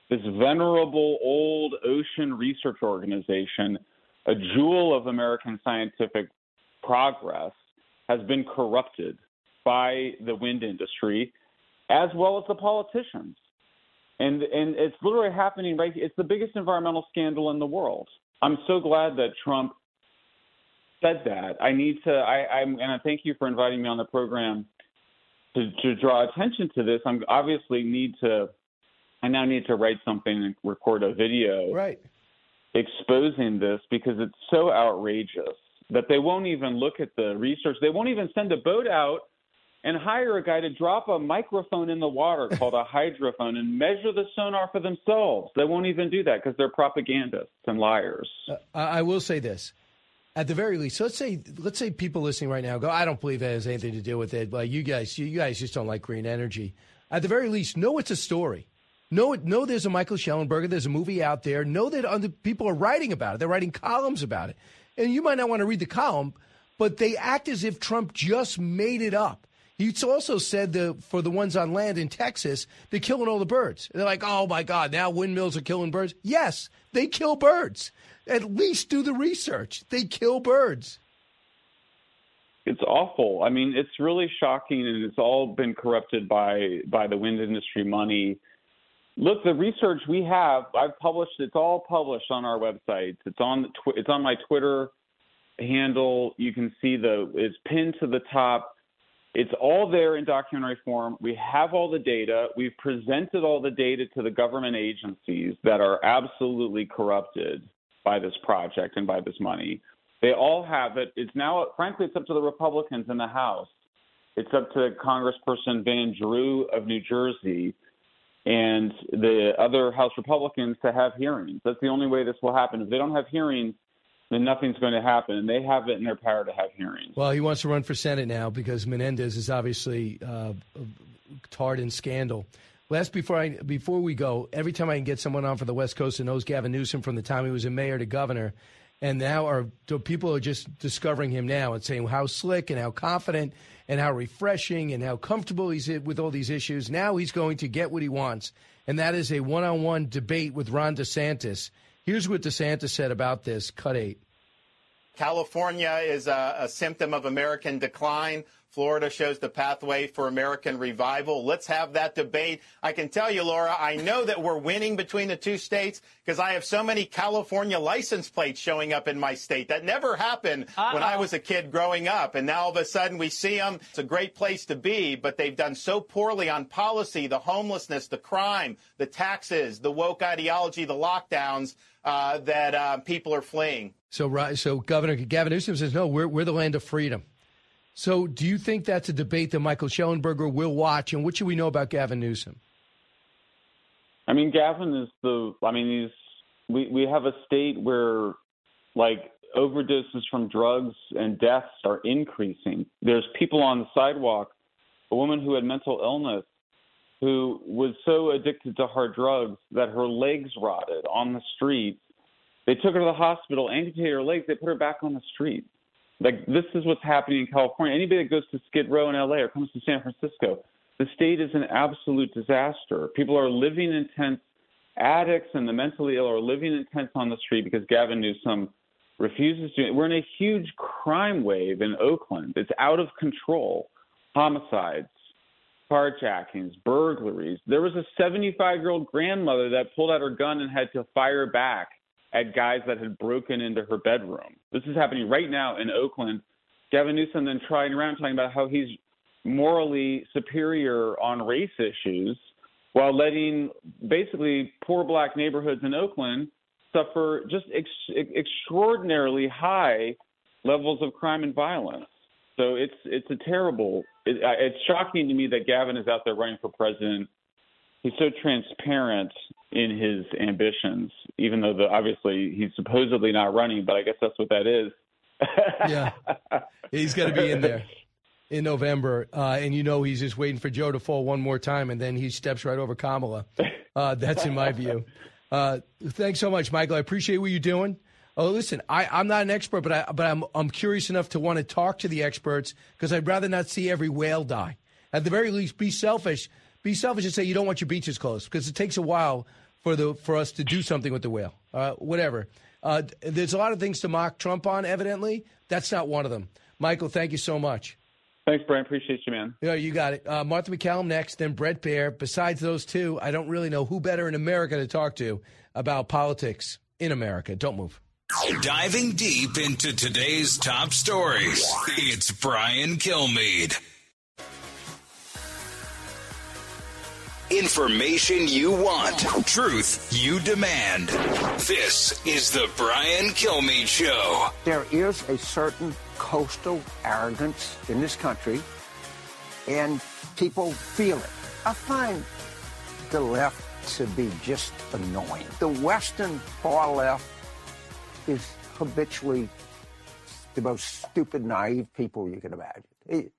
this venerable old ocean research organization, a jewel of American scientific progress, has been corrupted by the wind industry, as well as the politicians. And and it's literally happening right. It's the biggest environmental scandal in the world. I'm so glad that Trump said that. I need to. I, I'm and I thank you for inviting me on the program to, to draw attention to this. I'm obviously need to. I now need to write something and record a video, right, exposing this because it's so outrageous that they won't even look at the research. They won't even send a boat out and hire a guy to drop a microphone in the water called a hydrophone and measure the sonar for themselves. They won't even do that because they're propagandists and liars. Uh, I will say this. At the very least, let's say let's say people listening right now go, I don't believe it has anything to do with it. But you guys, you guys just don't like green energy. At the very least, know it's a story. Know. Know there's a Michael Shellenberger. There's a movie out there. Know that other people are writing about it. They're writing columns about it. And you might not want to read the column, but they act as if Trump just made it up. He also said the for the ones on land in Texas, they're killing all the birds. They're like, oh my God, now windmills are killing birds. Yes, they kill birds. At least do the research. They kill birds. It's awful. I mean, it's really shocking, and it's all been corrupted by by the wind industry money. Look, the research we have, I've published. It's all published on our website. It's on it's on my Twitter handle. You can see the it's pinned to the top. It's all there in documentary form. We have all the data. We've presented all the data to the government agencies that are absolutely corrupted by this project and by this money. They all have it. It's now, frankly, it's up to the Republicans in the House. It's up to Congressperson Van Drew of New Jersey and the other House Republicans to have hearings. That's the only way this will happen. If they don't have hearings, then nothing's going to happen. And they have it in their power to have hearings. Well, he wants to run for Senate now because Menendez is obviously uh, tarred in scandal. Last before I before we go, every time I can get someone on for the West Coast that knows Gavin Newsom from the time he was a mayor to governor, and now are people are just discovering him now and saying how slick and how confident and how refreshing and how comfortable he's with all these issues. Now he's going to get what he wants, and that is a one-on-one debate with Ron DeSantis. Here's what DeSantis said about this. Cut eight. California is a, a symptom of American decline. Florida shows the pathway for American revival. Let's have that debate. I can tell you, Laura, I know that we're winning between the two states because I have so many California license plates showing up in my state. That never happened Uh-oh. when I was a kid growing up. And now all of a sudden we see them. It's a great place to be, but they've done so poorly on policy, the homelessness, the crime, the taxes, the woke ideology, the lockdowns, uh, that uh, people are fleeing. So, so Governor Gavin Newsom says, no, we're, we're the land of freedom. So, do you think that's a debate that Michael Shellenberger will watch? And what should we know about Gavin Newsom? I mean, Gavin is the. I mean, he's. We we have a state where, like, overdoses from drugs and deaths are increasing. There's people on the sidewalk. A woman who had mental illness, who was so addicted to hard drugs that her legs rotted on the street. They took her to the hospital, amputated her legs. They put her back on the street. Like this is what's happening in California. Anybody that goes to Skid Row in LA or comes to San Francisco, the state is an absolute disaster. People are living in tents. Addicts and the mentally ill are living in tents on the street because Gavin Newsom refuses to. We're in a huge crime wave in Oakland. It's out of control. Homicides, carjackings, burglaries. There was a 75 year old grandmother that pulled out her gun and had to fire back at guys that had broken into her bedroom. This is happening right now in Oakland. Gavin Newsom then trying around talking about how he's morally superior on race issues while letting basically poor black neighborhoods in Oakland suffer just ex- extraordinarily high levels of crime and violence. So it's it's a terrible. It, it's shocking to me that Gavin is out there running for president he's so transparent in his ambitions, even though the, obviously he's supposedly not running, but I guess that's what that is. yeah, he's got to be in there in November, uh, and you know he's just waiting for Joe to fall one more time, and then he steps right over Kamala. Uh, that's in my view. Uh, thanks so much, Michael. I appreciate what you're doing. Oh, listen, I, I'm not an expert, but I, but I'm I'm curious enough to want to talk to the experts because I'd rather not see every whale die. At the very least, be selfish be selfish and say you don't want your beaches closed because it takes a while for the for us to do something with the whale. Uh, whatever. Uh, there's a lot of things to mock Trump on. Evidently, that's not one of them. Michael, thank you so much. Thanks, Brian. Appreciate you, man. Yeah, you got it. Uh, Martha MacCallum next, then Bret Baier. Besides those two, I don't really know who better in America to talk to about politics in America. Don't move. Diving deep into today's top stories, it's Brian Kilmeade. Information you want, truth you demand. This is the Brian Kilmeade Show. There is a certain coastal arrogance in this country, and people feel it. I find the left to be just annoying. The Western far left is habitually the most stupid, naive people you can imagine.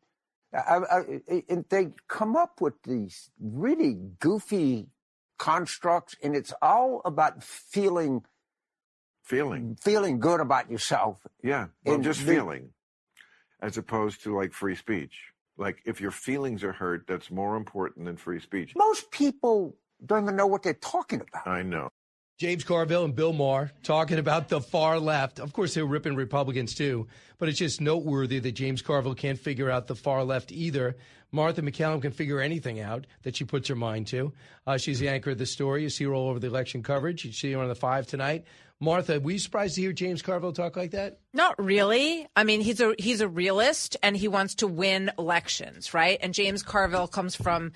I- I- and they come up with these really goofy constructs, and it's all about feeling feeling feeling good about yourself. Yeah, well, And just the- feeling, as opposed to like free speech. Like if your feelings are hurt, that's more important than free speech. Most people don't even know what they're talking about. I know. James Carville and Bill Maher talking about the far left. Of course, they were ripping Republicans too, but it's just noteworthy that James Carville can't figure out the far left either. Martha MacCallum can figure anything out that she puts her mind to. Uh, she's the anchor of the story. You see her all over the election coverage. You see her on the five tonight. Martha, were you surprised to hear James Carville talk like that? Not really. I mean, he's a he's a realist and he wants to win elections, right? And James Carville comes from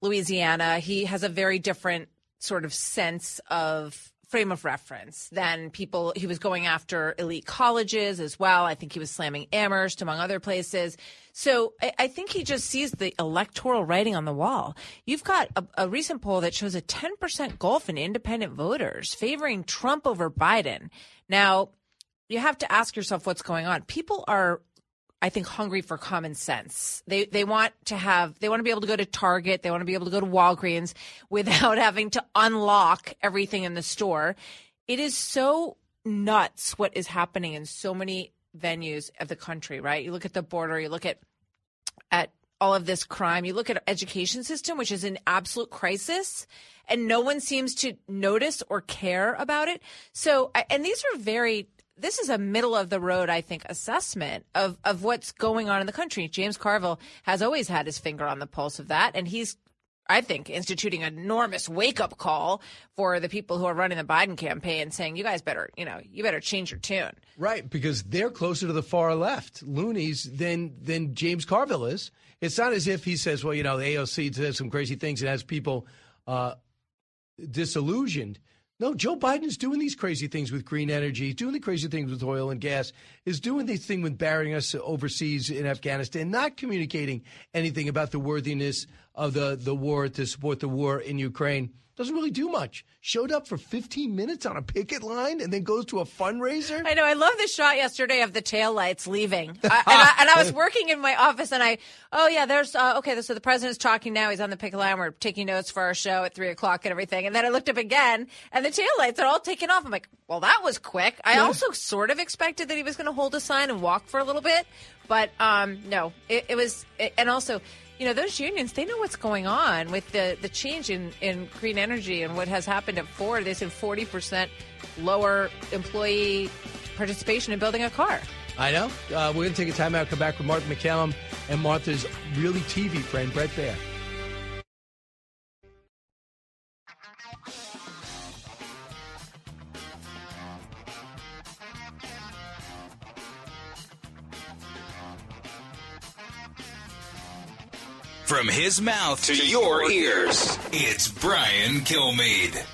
Louisiana. He has a very different sort of sense of frame of reference than people he was going after elite colleges as well. I think he was slamming Amherst among other places. So I, I think he just sees the electoral writing on the wall. You've got a, a recent poll that shows a 10% gulf in independent voters favoring Trump over Biden. Now, you have to ask yourself what's going on. People are I think hungry for common sense. They they want to have they want to be able to go to Target, they want to be able to go to Walgreens without having to unlock everything in the store. It is so nuts what is happening in so many venues of the country, right? You look at the border, you look at at all of this crime, you look at our education system which is in absolute crisis and no one seems to notice or care about it. So and these are very this is a middle of the road, I think, assessment of, of what's going on in the country. James Carville has always had his finger on the pulse of that, and he's, I think, instituting an enormous wake up call for the people who are running the Biden campaign, saying, "You guys better, you know, you better change your tune." Right, because they're closer to the far left, loonies, than than James Carville is. It's not as if he says, "Well, you know, the AOC says some crazy things and has people uh, disillusioned." No, Joe Biden's doing these crazy things with green energy, doing the crazy things with oil and gas, is doing this thing with burying us overseas in Afghanistan, not communicating anything about the worthiness of the, the war to support the war in Ukraine. Doesn't really do much. Showed up for 15 minutes on a picket line and then goes to a fundraiser. I know. I love the shot yesterday of the taillights leaving. I, and, I, and I was working in my office, and I, oh yeah, there's uh, okay. So the president's talking now. He's on the picket line. We're taking notes for our show at three o'clock and everything. And then I looked up again, and the taillights are all taken off. I'm like, well, that was quick. I Yeah. also sort of expected that he was going to hold a sign and walk for a little bit, but um, no, it, it was. It, and also, you know, those unions, they know what's going on with the, the change in, in green energy and what has happened at Ford. They said 40% lower employee participation in building a car. I know. Uh, we're going to take a timeout, come back with Martha MacCallum and Martha's really TV friend, Bret Baier. From his mouth to your ears, it's Brian Kilmeade.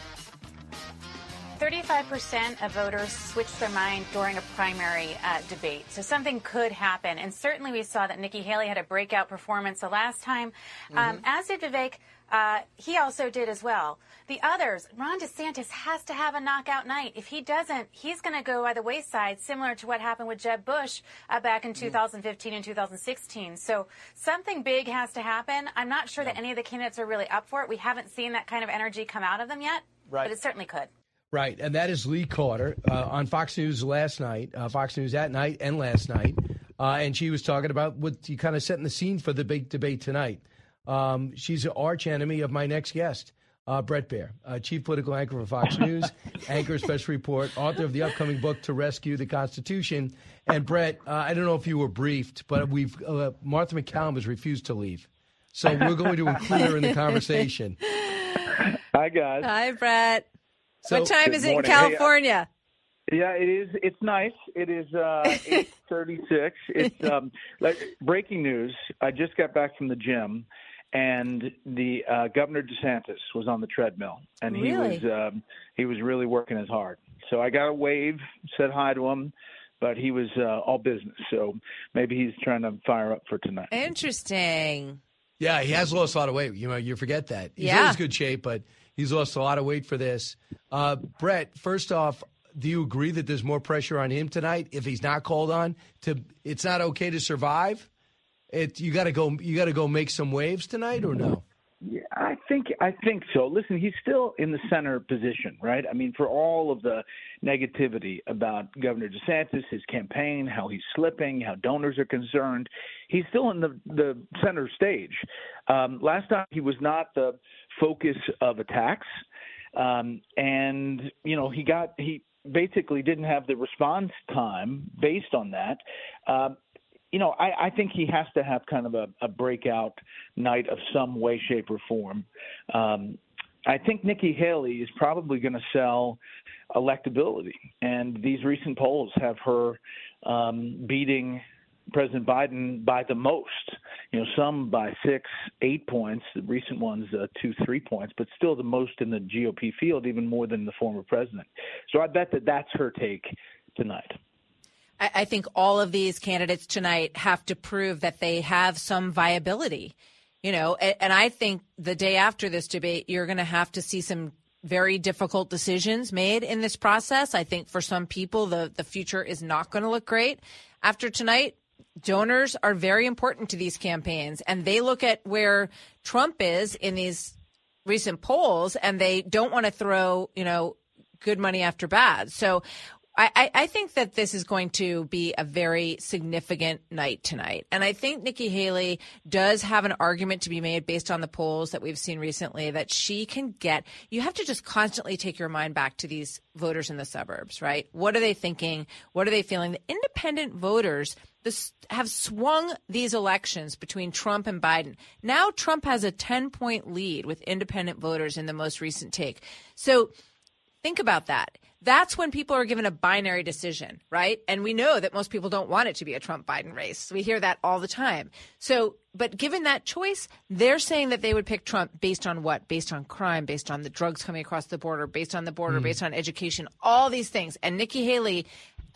35% of voters switched their mind during a primary uh, debate. So something could happen. And certainly we saw that Nikki Haley had a breakout performance the last time, um, Mhm. as did Vivek. Uh, he also did as well. The others, Ron DeSantis has to have a knockout night. If he doesn't, he's going to go by the wayside, similar to what happened with Jeb Bush uh, back in 2015 and 2016. So something big has to happen. I'm not sure that any of the candidates are really up for it. We haven't seen that kind of energy come out of them yet, Right. but it certainly could. Right, and that is Lee Carter uh, on Fox News last night, uh, Fox News at night and last night, uh, and she was talking about what you kind of setting the scene for the big debate tonight. Um, she's an arch enemy of my next guest, uh, Bret Baier, uh, chief political anchor for Fox News, anchor special report, author of the upcoming book To Rescue the Constitution. And Brett, uh, I don't know if you were briefed, but we've uh, Martha MacCallum has refused to leave, so we're going to include her in the conversation. Hi, guys. Hi, Brett. So- what time is it in morning. Hey, uh, California? Yeah, it is. It's nice. It is uh, eight thirty-six. It's um, like breaking news. I just got back from the gym, and the uh, Governor DeSantis was on the treadmill, and he Really? was um, he was really working his hard. So I got a wave, said hi to him, but he was uh, all business. So maybe he's trying to fire up for tonight. Interesting. Yeah, he has lost a lot of weight. You know, you forget that. He's Yeah. always good shape, but he's lost a lot of weight for this. Uh, Brett, first off, do you agree that there's more pressure on him tonight if he's not called on? To it's not okay to survive. It you got to go. You got to go make some waves tonight, or no? Yeah, I think I think so. Listen, he's still in the center position, right? I mean, for all of the negativity about Governor DeSantis, his campaign, how he's slipping, how donors are concerned, he's still in the the center stage. Um, last time he was not the focus of attacks, um, and you know he got he basically didn't have the response time based on that. Um, you know, I, I think he has to have kind of a, a breakout night of some way, shape, or form. Um, I think Nikki Haley is probably going to sell electability, and these recent polls have her um, beating President Biden by the most. You know, some by six, eight points. The recent ones, uh, two, three points, but still the most in the GOP field, even more than the former president. So I bet that that's her take tonight. I, I think all of these candidates tonight have to prove that they have some viability. You know, and, and I think the day after this debate, you're going to have to see some very difficult decisions made in this process. I think for some people, the the future is not going to look great after tonight. Donors are very important to these campaigns, and they look at where Trump is in these recent polls, and they don't want to throw, you know, good money after bad. So I, I- think that this is going to be a very significant night tonight. And I think Nikki Haley does have an argument to be made based on the polls that we've seen recently that she can get. You have to just constantly take your mind back to these voters in the suburbs, right? What are they thinking? What are they feeling? The independent voters this, have swung these elections between Trump and Biden. Now Trump has a 10 point lead with independent voters in the most recent take. So Think about that. That's when people are given a binary decision, right? And we know that most people don't want it to be a Trump Biden race. We hear that all the time. So, but given that choice, they're saying that they would pick Trump based on what? Based on crime, based on the drugs coming across the border, based on the border, Mm. based on education, all these things. And Nikki Haley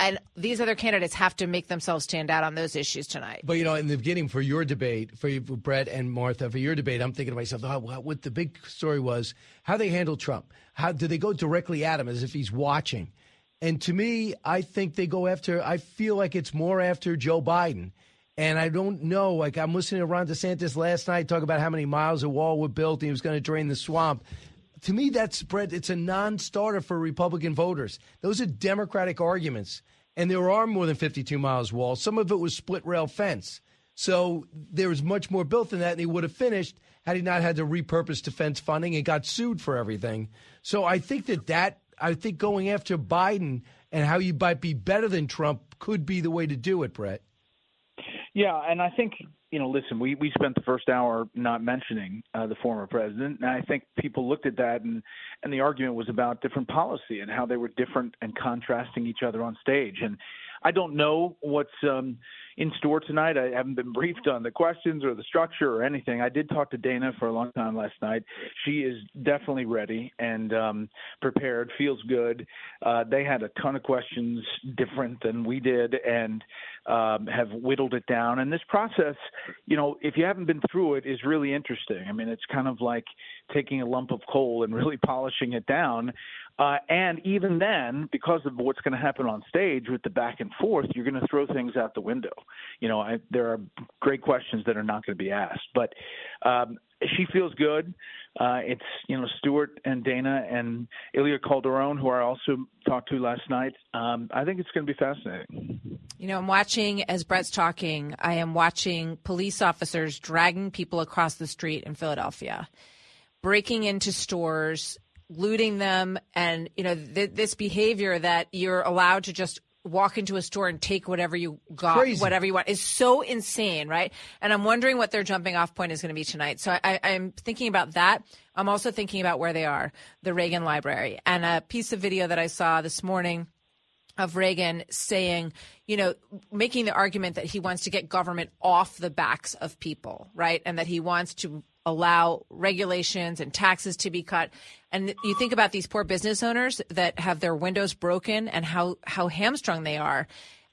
and these other candidates have to make themselves stand out on those issues tonight. But you know, in the beginning, for your debate, for, you, for Brett and Martha, for your debate, I'm thinking to myself, oh, what, the big story was how they handle Trump. How do they go directly at him as if he's watching? And to me, I think they go after. I feel like it's more after Joe Biden. And I don't know. Like I'm listening to Ron DeSantis last night talk about how many miles of wall were built and he was going to drain the swamp. To me, that's Brett. It's a non-starter for Republican voters. Those are Democratic arguments, and there are more than 52 miles wall. Some of it was split rail fence. So there was much more built than that, and he would have finished had he not had to repurpose defense funding and got sued for everything. So I think that that I think going after Biden and how you might be better than Trump could be the way to do it, Brett. Yeah, and I think you know, listen, we we spent the first hour not mentioning uh, the former president, and I think people looked at that, and and the argument was about different policy and how they were different and contrasting each other on stage. And I don't know what's um, in store tonight. I haven't been briefed on the questions or the structure or anything. I did talk to Dana for a long time last night. She is definitely ready and um, prepared. Feels good. Uh, they had a ton of questions different than we did, and um, have whittled it down. And this process, you know, if you haven't been through it, is really interesting. I mean, it's kind of like taking a lump of coal and really polishing it down. Uh, and even then, because of what's going to happen on stage with the back and forth, you're going to throw things out the window. You know, I, there are great questions that are not going to be asked. But um, she feels good. Uh, it's you know Stuart and Dana and Ilia Calderón, who I also talked to last night. Um, I think it's going to be fascinating. You know, I'm watching as Brett's talking. I am watching police officers dragging people across the street in Philadelphia, breaking into stores, looting them, and you know th- this behavior that you're allowed to just walk into a store and take whatever you got, Crazy. whatever you want is so insane, right? And I'm wondering what their jumping off point is going to be tonight. So I, I'm thinking about that. I'm also thinking about where they are, the Reagan Library, and a piece of video that I saw this morning of Reagan saying, you know, making the argument that he wants to get government off the backs of people, right? And that he wants to allow regulations and taxes to be cut. And you think about these poor business owners that have their windows broken and how, how hamstrung they are.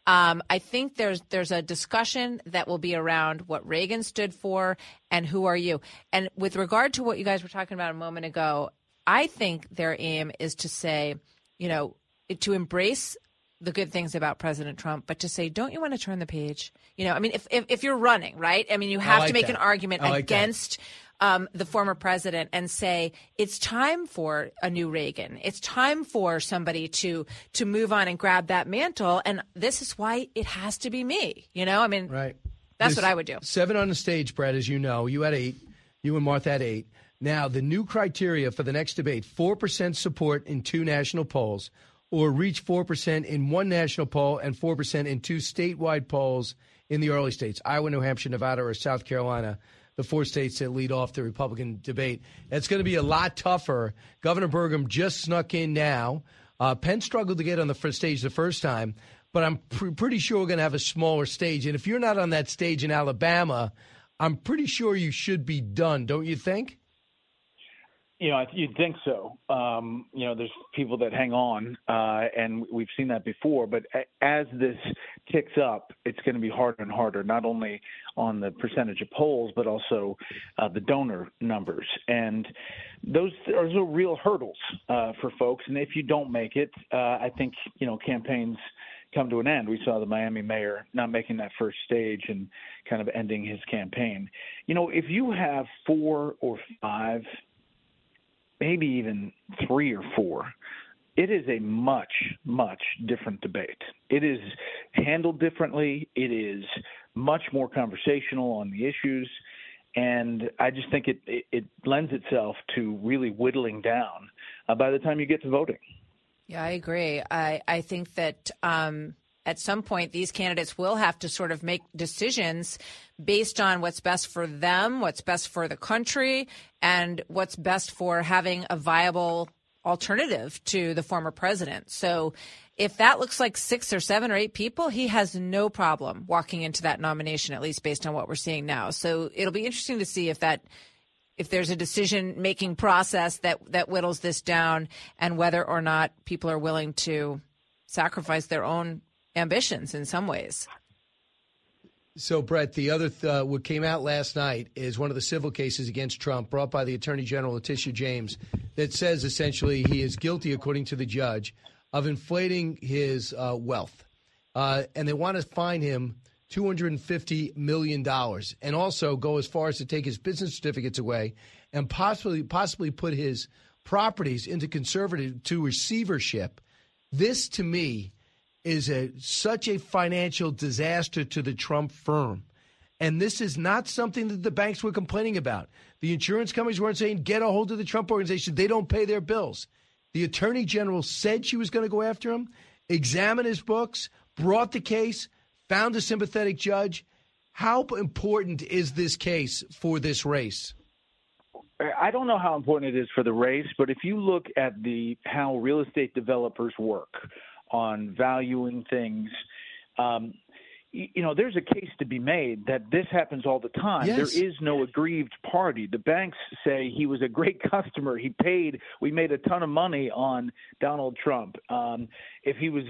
Um, I think there's there's a discussion that will be around what Reagan stood for and who are you. And with regard to what you guys were talking about a moment ago, I think their aim is to say, you know, to embrace the good things about President Trump, but to say, don't you want to turn the page? You know, I mean, if if, if you're running, right? I mean, you have like to make that. an argument like against um, the former president and say it's time for a new Reagan. It's time for somebody to to move on and grab that mantle. And this is why it has to be me. You know, I mean, right. That's There's what I would do. Seven on the stage, Brett, as you know. You had eight. You and Martha had eight. Now, the new criteria for the next debate 4% support in two national polls, or reach 4% in one national poll and 4% in two statewide polls in the early states Iowa, New Hampshire, Nevada, or South Carolina. The four states that lead off the Republican debate. It's going to be a lot tougher. Governor Burgum just snuck in now. Uh, Penn struggled to get on the first stage the first time, but I'm pr- pretty sure we're going to have a smaller stage. And if you're not on that stage in Alabama, I'm pretty sure you should be done, don't you think? You know, you'd think so. Um, you know, there's people that hang on, uh, and we've seen that before. But as this ticks up, it's going to be harder and harder, not only on the percentage of polls, but also uh, the donor numbers. And those, are real hurdles uh, for folks. And if you don't make it, uh, I think, you know, campaigns come to an end. We saw the Miami mayor not making that first stage and kind of ending his campaign. You know, if you have four or five maybe even three or four, it is a much, much different debate. It is handled differently. It is much more conversational on the issues. And I just think it, it, it lends itself to really whittling down uh, by the time you get to voting. Yeah, I agree. I, I think that um, at some point these candidates will have to sort of make decisions based on what's best for them, what's best for the country, and what's best for having a viable alternative to the former president. So if that looks like six or seven or eight people, he has no problem walking into that nomination, at least based on what we're seeing now. So it'll be interesting to see if that if there's a decision making process that that whittles this down and whether or not people are willing to sacrifice their own ambitions in some ways. So, Brett, the other th- uh, what came out last night is one of the civil cases against Trump brought by the Attorney General Letitia James that says essentially he is guilty, according to the judge, of inflating his uh, wealth, uh, and they want to fine him two hundred and fifty million dollars, and also go as far as to take his business certificates away and possibly possibly put his properties into conservative to receivership. This, to me, is a such a financial disaster to the Trump firm. And this is not something that the banks were complaining about. The insurance companies weren't saying, get a hold of the Trump organization. They don't pay their bills. The attorney general said she was going to go after him, examined his books, brought the case, found a sympathetic judge. How important is this case for this race? I don't know how important it is for the race, but if you look at the how real estate developers work on valuing things, um, you know, there's a case to be made that this happens all the time. Yes. There is no aggrieved party. The banks say he was a great customer. He paid. We made a ton of money on Donald Trump. Um, if he was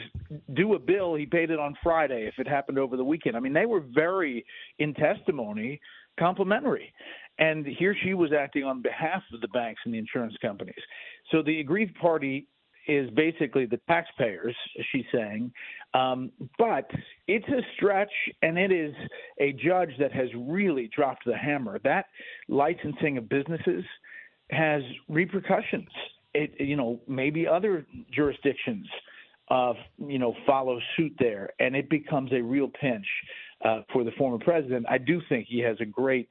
due a bill, he paid it on Friday. If it happened over the weekend, I mean, they were very in testimony complimentary. And here she was acting on behalf of the banks and the insurance companies. So the aggrieved party is basically the taxpayers, she's saying. Um, but it's a stretch, and it is a judge that has really dropped the hammer. That licensing of businesses has repercussions. It, you know, maybe other jurisdictions, uh, you know, follow suit there, and it becomes a real pinch uh, for the former president. I do think he has a great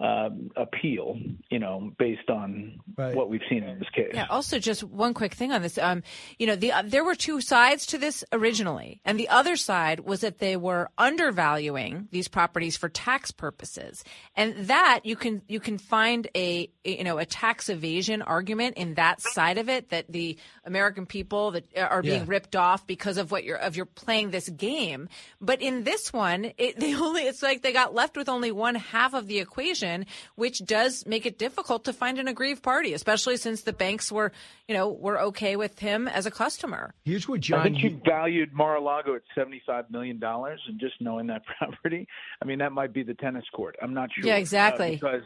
um, appeal, you know, based on what we've seen in this case. Yeah. Also, just one quick thing on this. Um, you know, the uh, there were two sides to this originally, and the other side was that they were undervaluing these properties for tax purposes, and that you can you can find a you know a tax evasion argument in that side of it that the American people that are being Yeah. ripped off because of what you're of you're playing this game. But in this one, it, they only it's like they got left with only one half of the equation, which does make it difficult to find an aggrieved party, especially since the banks were you know were okay with him as a customer. Here's what I John. think he valued Mar-a-Lago at seventy-five million dollars, and just knowing that property, I mean, that might be the tennis court. I'm not sure. Yeah, uh, exactly. because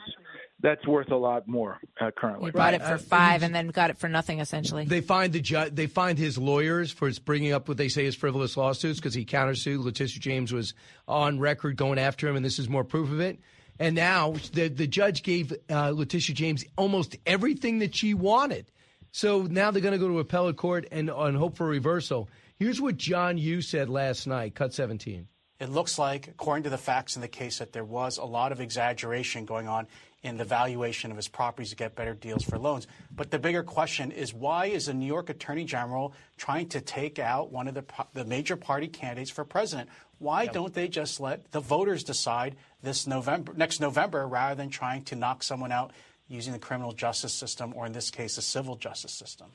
that's worth a lot more uh, currently. He bought it for five and then got it for nothing essentially. They find the ju- they find his lawyers for his bringing up what they say is frivolous lawsuits because he countersued. Letitia James was on record going after him, and this is more proof of it. And now the the judge gave uh, Letitia James almost everything that she wanted. So now they're going to go to appellate court and, and hope for a reversal. Here's what John Yoo said last night, cut 17. It looks like, according to the facts in the case, that there was a lot of exaggeration going on in the valuation of his properties to get better deals for loans. But the bigger question is why is the New York Attorney General trying to take out one of the, the major party candidates for president? Why don't they just let the voters decide this November, next November, rather than trying to knock someone out using the criminal justice system, or in this case, the civil justice system?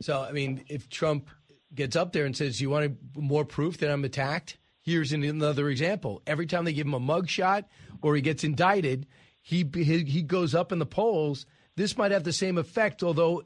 So, I mean, if Trump gets up there and says, You want more proof that I'm attacked? Here's an- another example. Every time they give him a mugshot or he gets indicted, he, he, he goes up in the polls. This might have the same effect, although,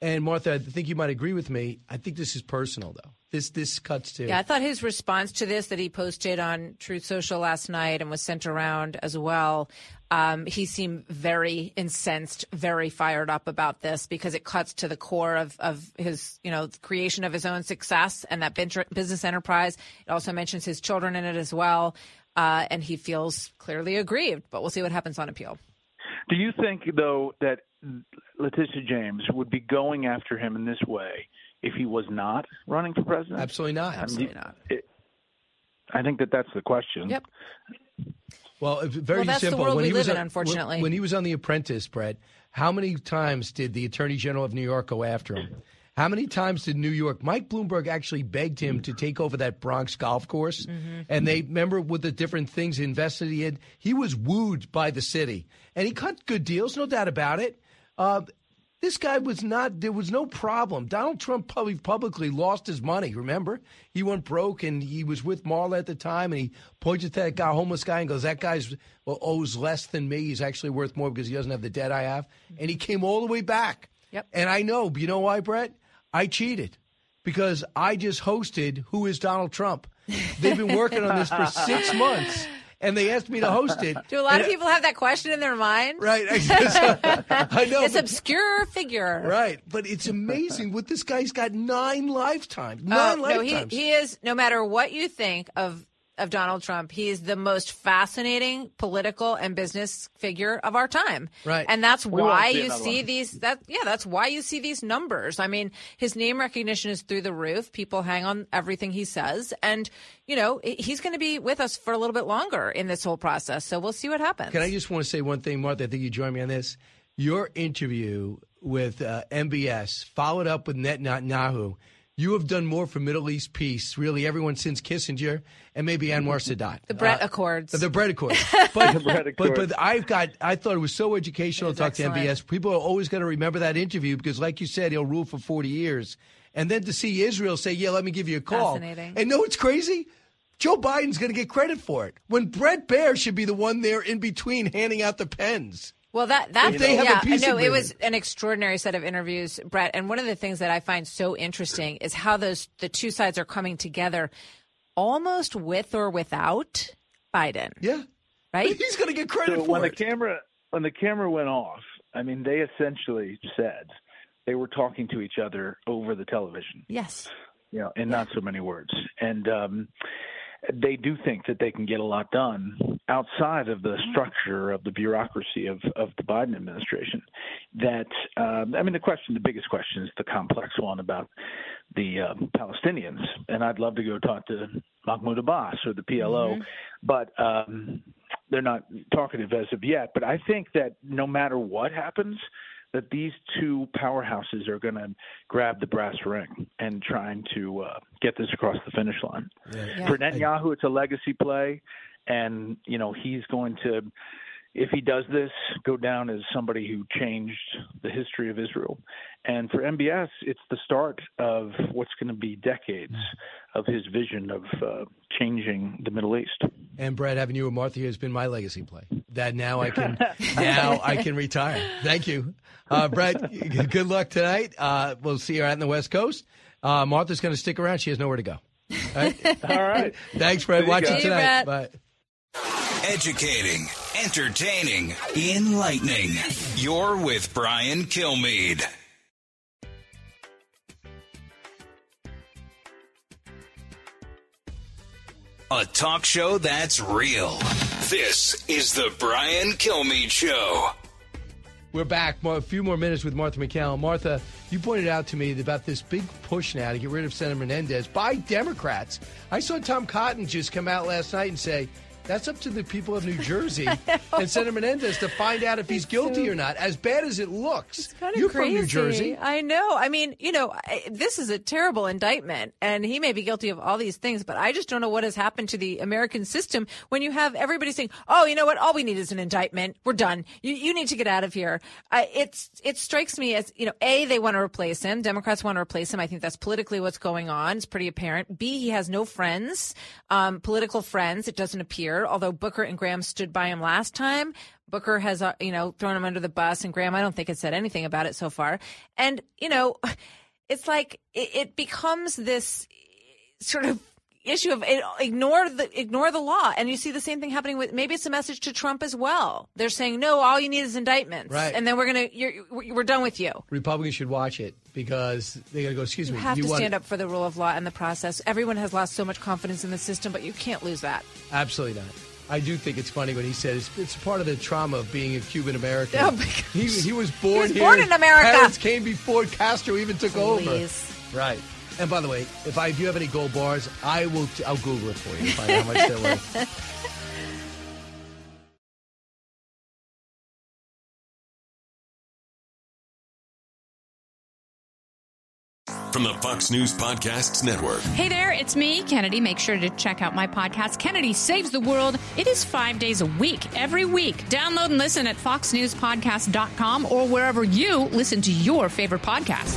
and Martha, I think you might agree with me. I think this is personal, though. This this cuts to. Yeah, I thought his response to this that he posted on Truth Social last night and was sent around as well. Um, he seemed very incensed, very fired up about this because it cuts to the core of, of his, you know, creation of his own success and that business enterprise. It also mentions his children in it as well. Uh, and he feels clearly aggrieved, but we'll see what happens on appeal. Do you think, though, that Letitia James would be going after him in this way if he was not running for president? Absolutely not. Absolutely not. I think that that's the question. Yep. Well, very Well, that's the simple. world when we he was in, on- unfortunately. When, when he was on The Apprentice, Brett, how many times did the Attorney General of New York go after him? How many times did New York? Mike Bloomberg actually begged him to take over that Bronx golf course, and they remember with the different things he invested in. He was wooed by the city, and he cut good deals, no doubt about it. Uh, this guy was not. There was no problem. Donald Trump probably publicly lost his money. Remember, he went broke, and he was with Marla at the time, and he pointed at that guy, homeless guy, and goes, "That guy's well, owes less than me. He's actually worth more because he doesn't have the debt I have." Mm-hmm. And he came all the way back. Yep. And I know. You know why, Brett? I cheated because I just hosted Who is Donald Trump. They've been working on this for six months, and they asked me to host it. Do a lot of And- people have that question in their mind? Right. I know. This but- obscure figure. Right, but it's amazing what this guy's got nine lifetimes. Uh, Nine no, he, he is. No matter what you think of of Donald Trump, he is the most fascinating political and business figure of our time. Right. and that's We why see you see one. these. That yeah, that's why you see these numbers. I mean, his name recognition is through the roof. People hang on everything he says, and you know he's going to be with us for a little bit longer in this whole process. So we'll see what happens. Can I just want to say one thing, Martha? I think you join me on this. Your interview with uh, MBS, followed up with Netanyahu. You have done more for Middle East peace, really, everyone since Kissinger and maybe Anwar Sadat. The Brett Uh, Accords. The Brett Accords. But, The Brett but, Accords. but I've got, I thought it was so educational to talk to. MBS. People are always going to remember that interview because, like you said, he'll rule for 40 years. And then to see Israel say, yeah, let me give you a call. Fascinating. And know what's crazy? Joe Biden's going to get credit for it when Bret Baier should be the one there in between handing out the pens. Well, that that If they have a yeah, peace no, it was an extraordinary set of interviews, Brett. And one of the things that I find so interesting is how those the two sides are coming together, almost with or without Biden. Yeah, right. He's going to get credit so for when it. the camera when the camera went off, I mean, they essentially said they were talking to each other over the television. Yes. You know, in not so many words, and um, they do think that they can get a lot done outside of the structure of the bureaucracy of, of the Biden administration. That um, I mean, the question, the biggest question, is the complex one about the um, Palestinians, and I'd love to go talk to Mahmoud Abbas or the PLO, Mm-hmm. but um, they're not talkative as of yet. But I think that no matter what happens, that these two powerhouses are going to grab the brass ring and trying to uh, get this across the finish line. Yeah. For Netanyahu, it's a legacy play, and you know he's going to if he does this, go down as somebody who changed the history of Israel. And for MBS, it's the start of what's going to be decades of his vision of uh, changing the Middle East. And Brad, having you with Martha here has been my legacy play. That now I can now I can retire. Thank you, uh, Brad. Good luck tonight. Uh, we'll see you out in the West Coast. Uh, Martha's going to stick around. She has nowhere to go. All right. All right. Thanks, Brad. Watch you it tonight. See you, Bye. Educating, entertaining, enlightening. You're with Brian Kilmeade. A talk show that's real. This is the Brian Kilmeade Show. We're back. A few more minutes with Martha MacCallum. Martha, you pointed out to me about this big push now to get rid of Senator Menendez by Democrats. I saw Tom Cotton just come out last night and say that's up to the people of New Jersey and Senator Menendez to find out if he's guilty or not. As bad as it looks, you're crazy. from New Jersey. I know. I mean, you know, I, this is a terrible indictment, and he may be guilty of all these things, but I just don't know what has happened to the American system when you have everybody saying, "Oh, you know what? All we need is an indictment. We're done. You, you need to get out of here." Uh, it's it strikes me as you know, a they want to replace him. Democrats want to replace him. I think that's politically what's going on. It's pretty apparent. B he has no friends, um, political friends. It doesn't appear. Although Booker and Graham stood by him last time. Booker has, uh, you know, thrown him under the bus, and Graham, I don't think, has said anything about it so far. And you know, it's like it, it becomes this sort of issue of eh, ignore the ignore the law, and you see the same thing happening with maybe it's a message to Trump as well. They're saying no, all you need is indictments, Right. and then we're gonna you're, we're done with you. Republicans should watch it because they got to go. Excuse You me. have to want- stand up for the rule of law and the process. Everyone has lost so much confidence in the system, but you can't lose that. Absolutely not. I do think it's funny when he says it's part of the trauma of being a Cuban American. Oh, he, he was born was here. born in America. Parents came before Castro even took Please. over. Right. And by the way, if I if you have any gold bars, I will. I'll Google it for you. to Find out how much they're worth. From the Fox News Podcasts Network. Hey there, it's me, Kennedy. Make sure to check out my podcast, Kennedy Saves the World. It is five days a week, every week. Download and listen at foxnewspodcast.com or wherever you listen to your favorite podcast.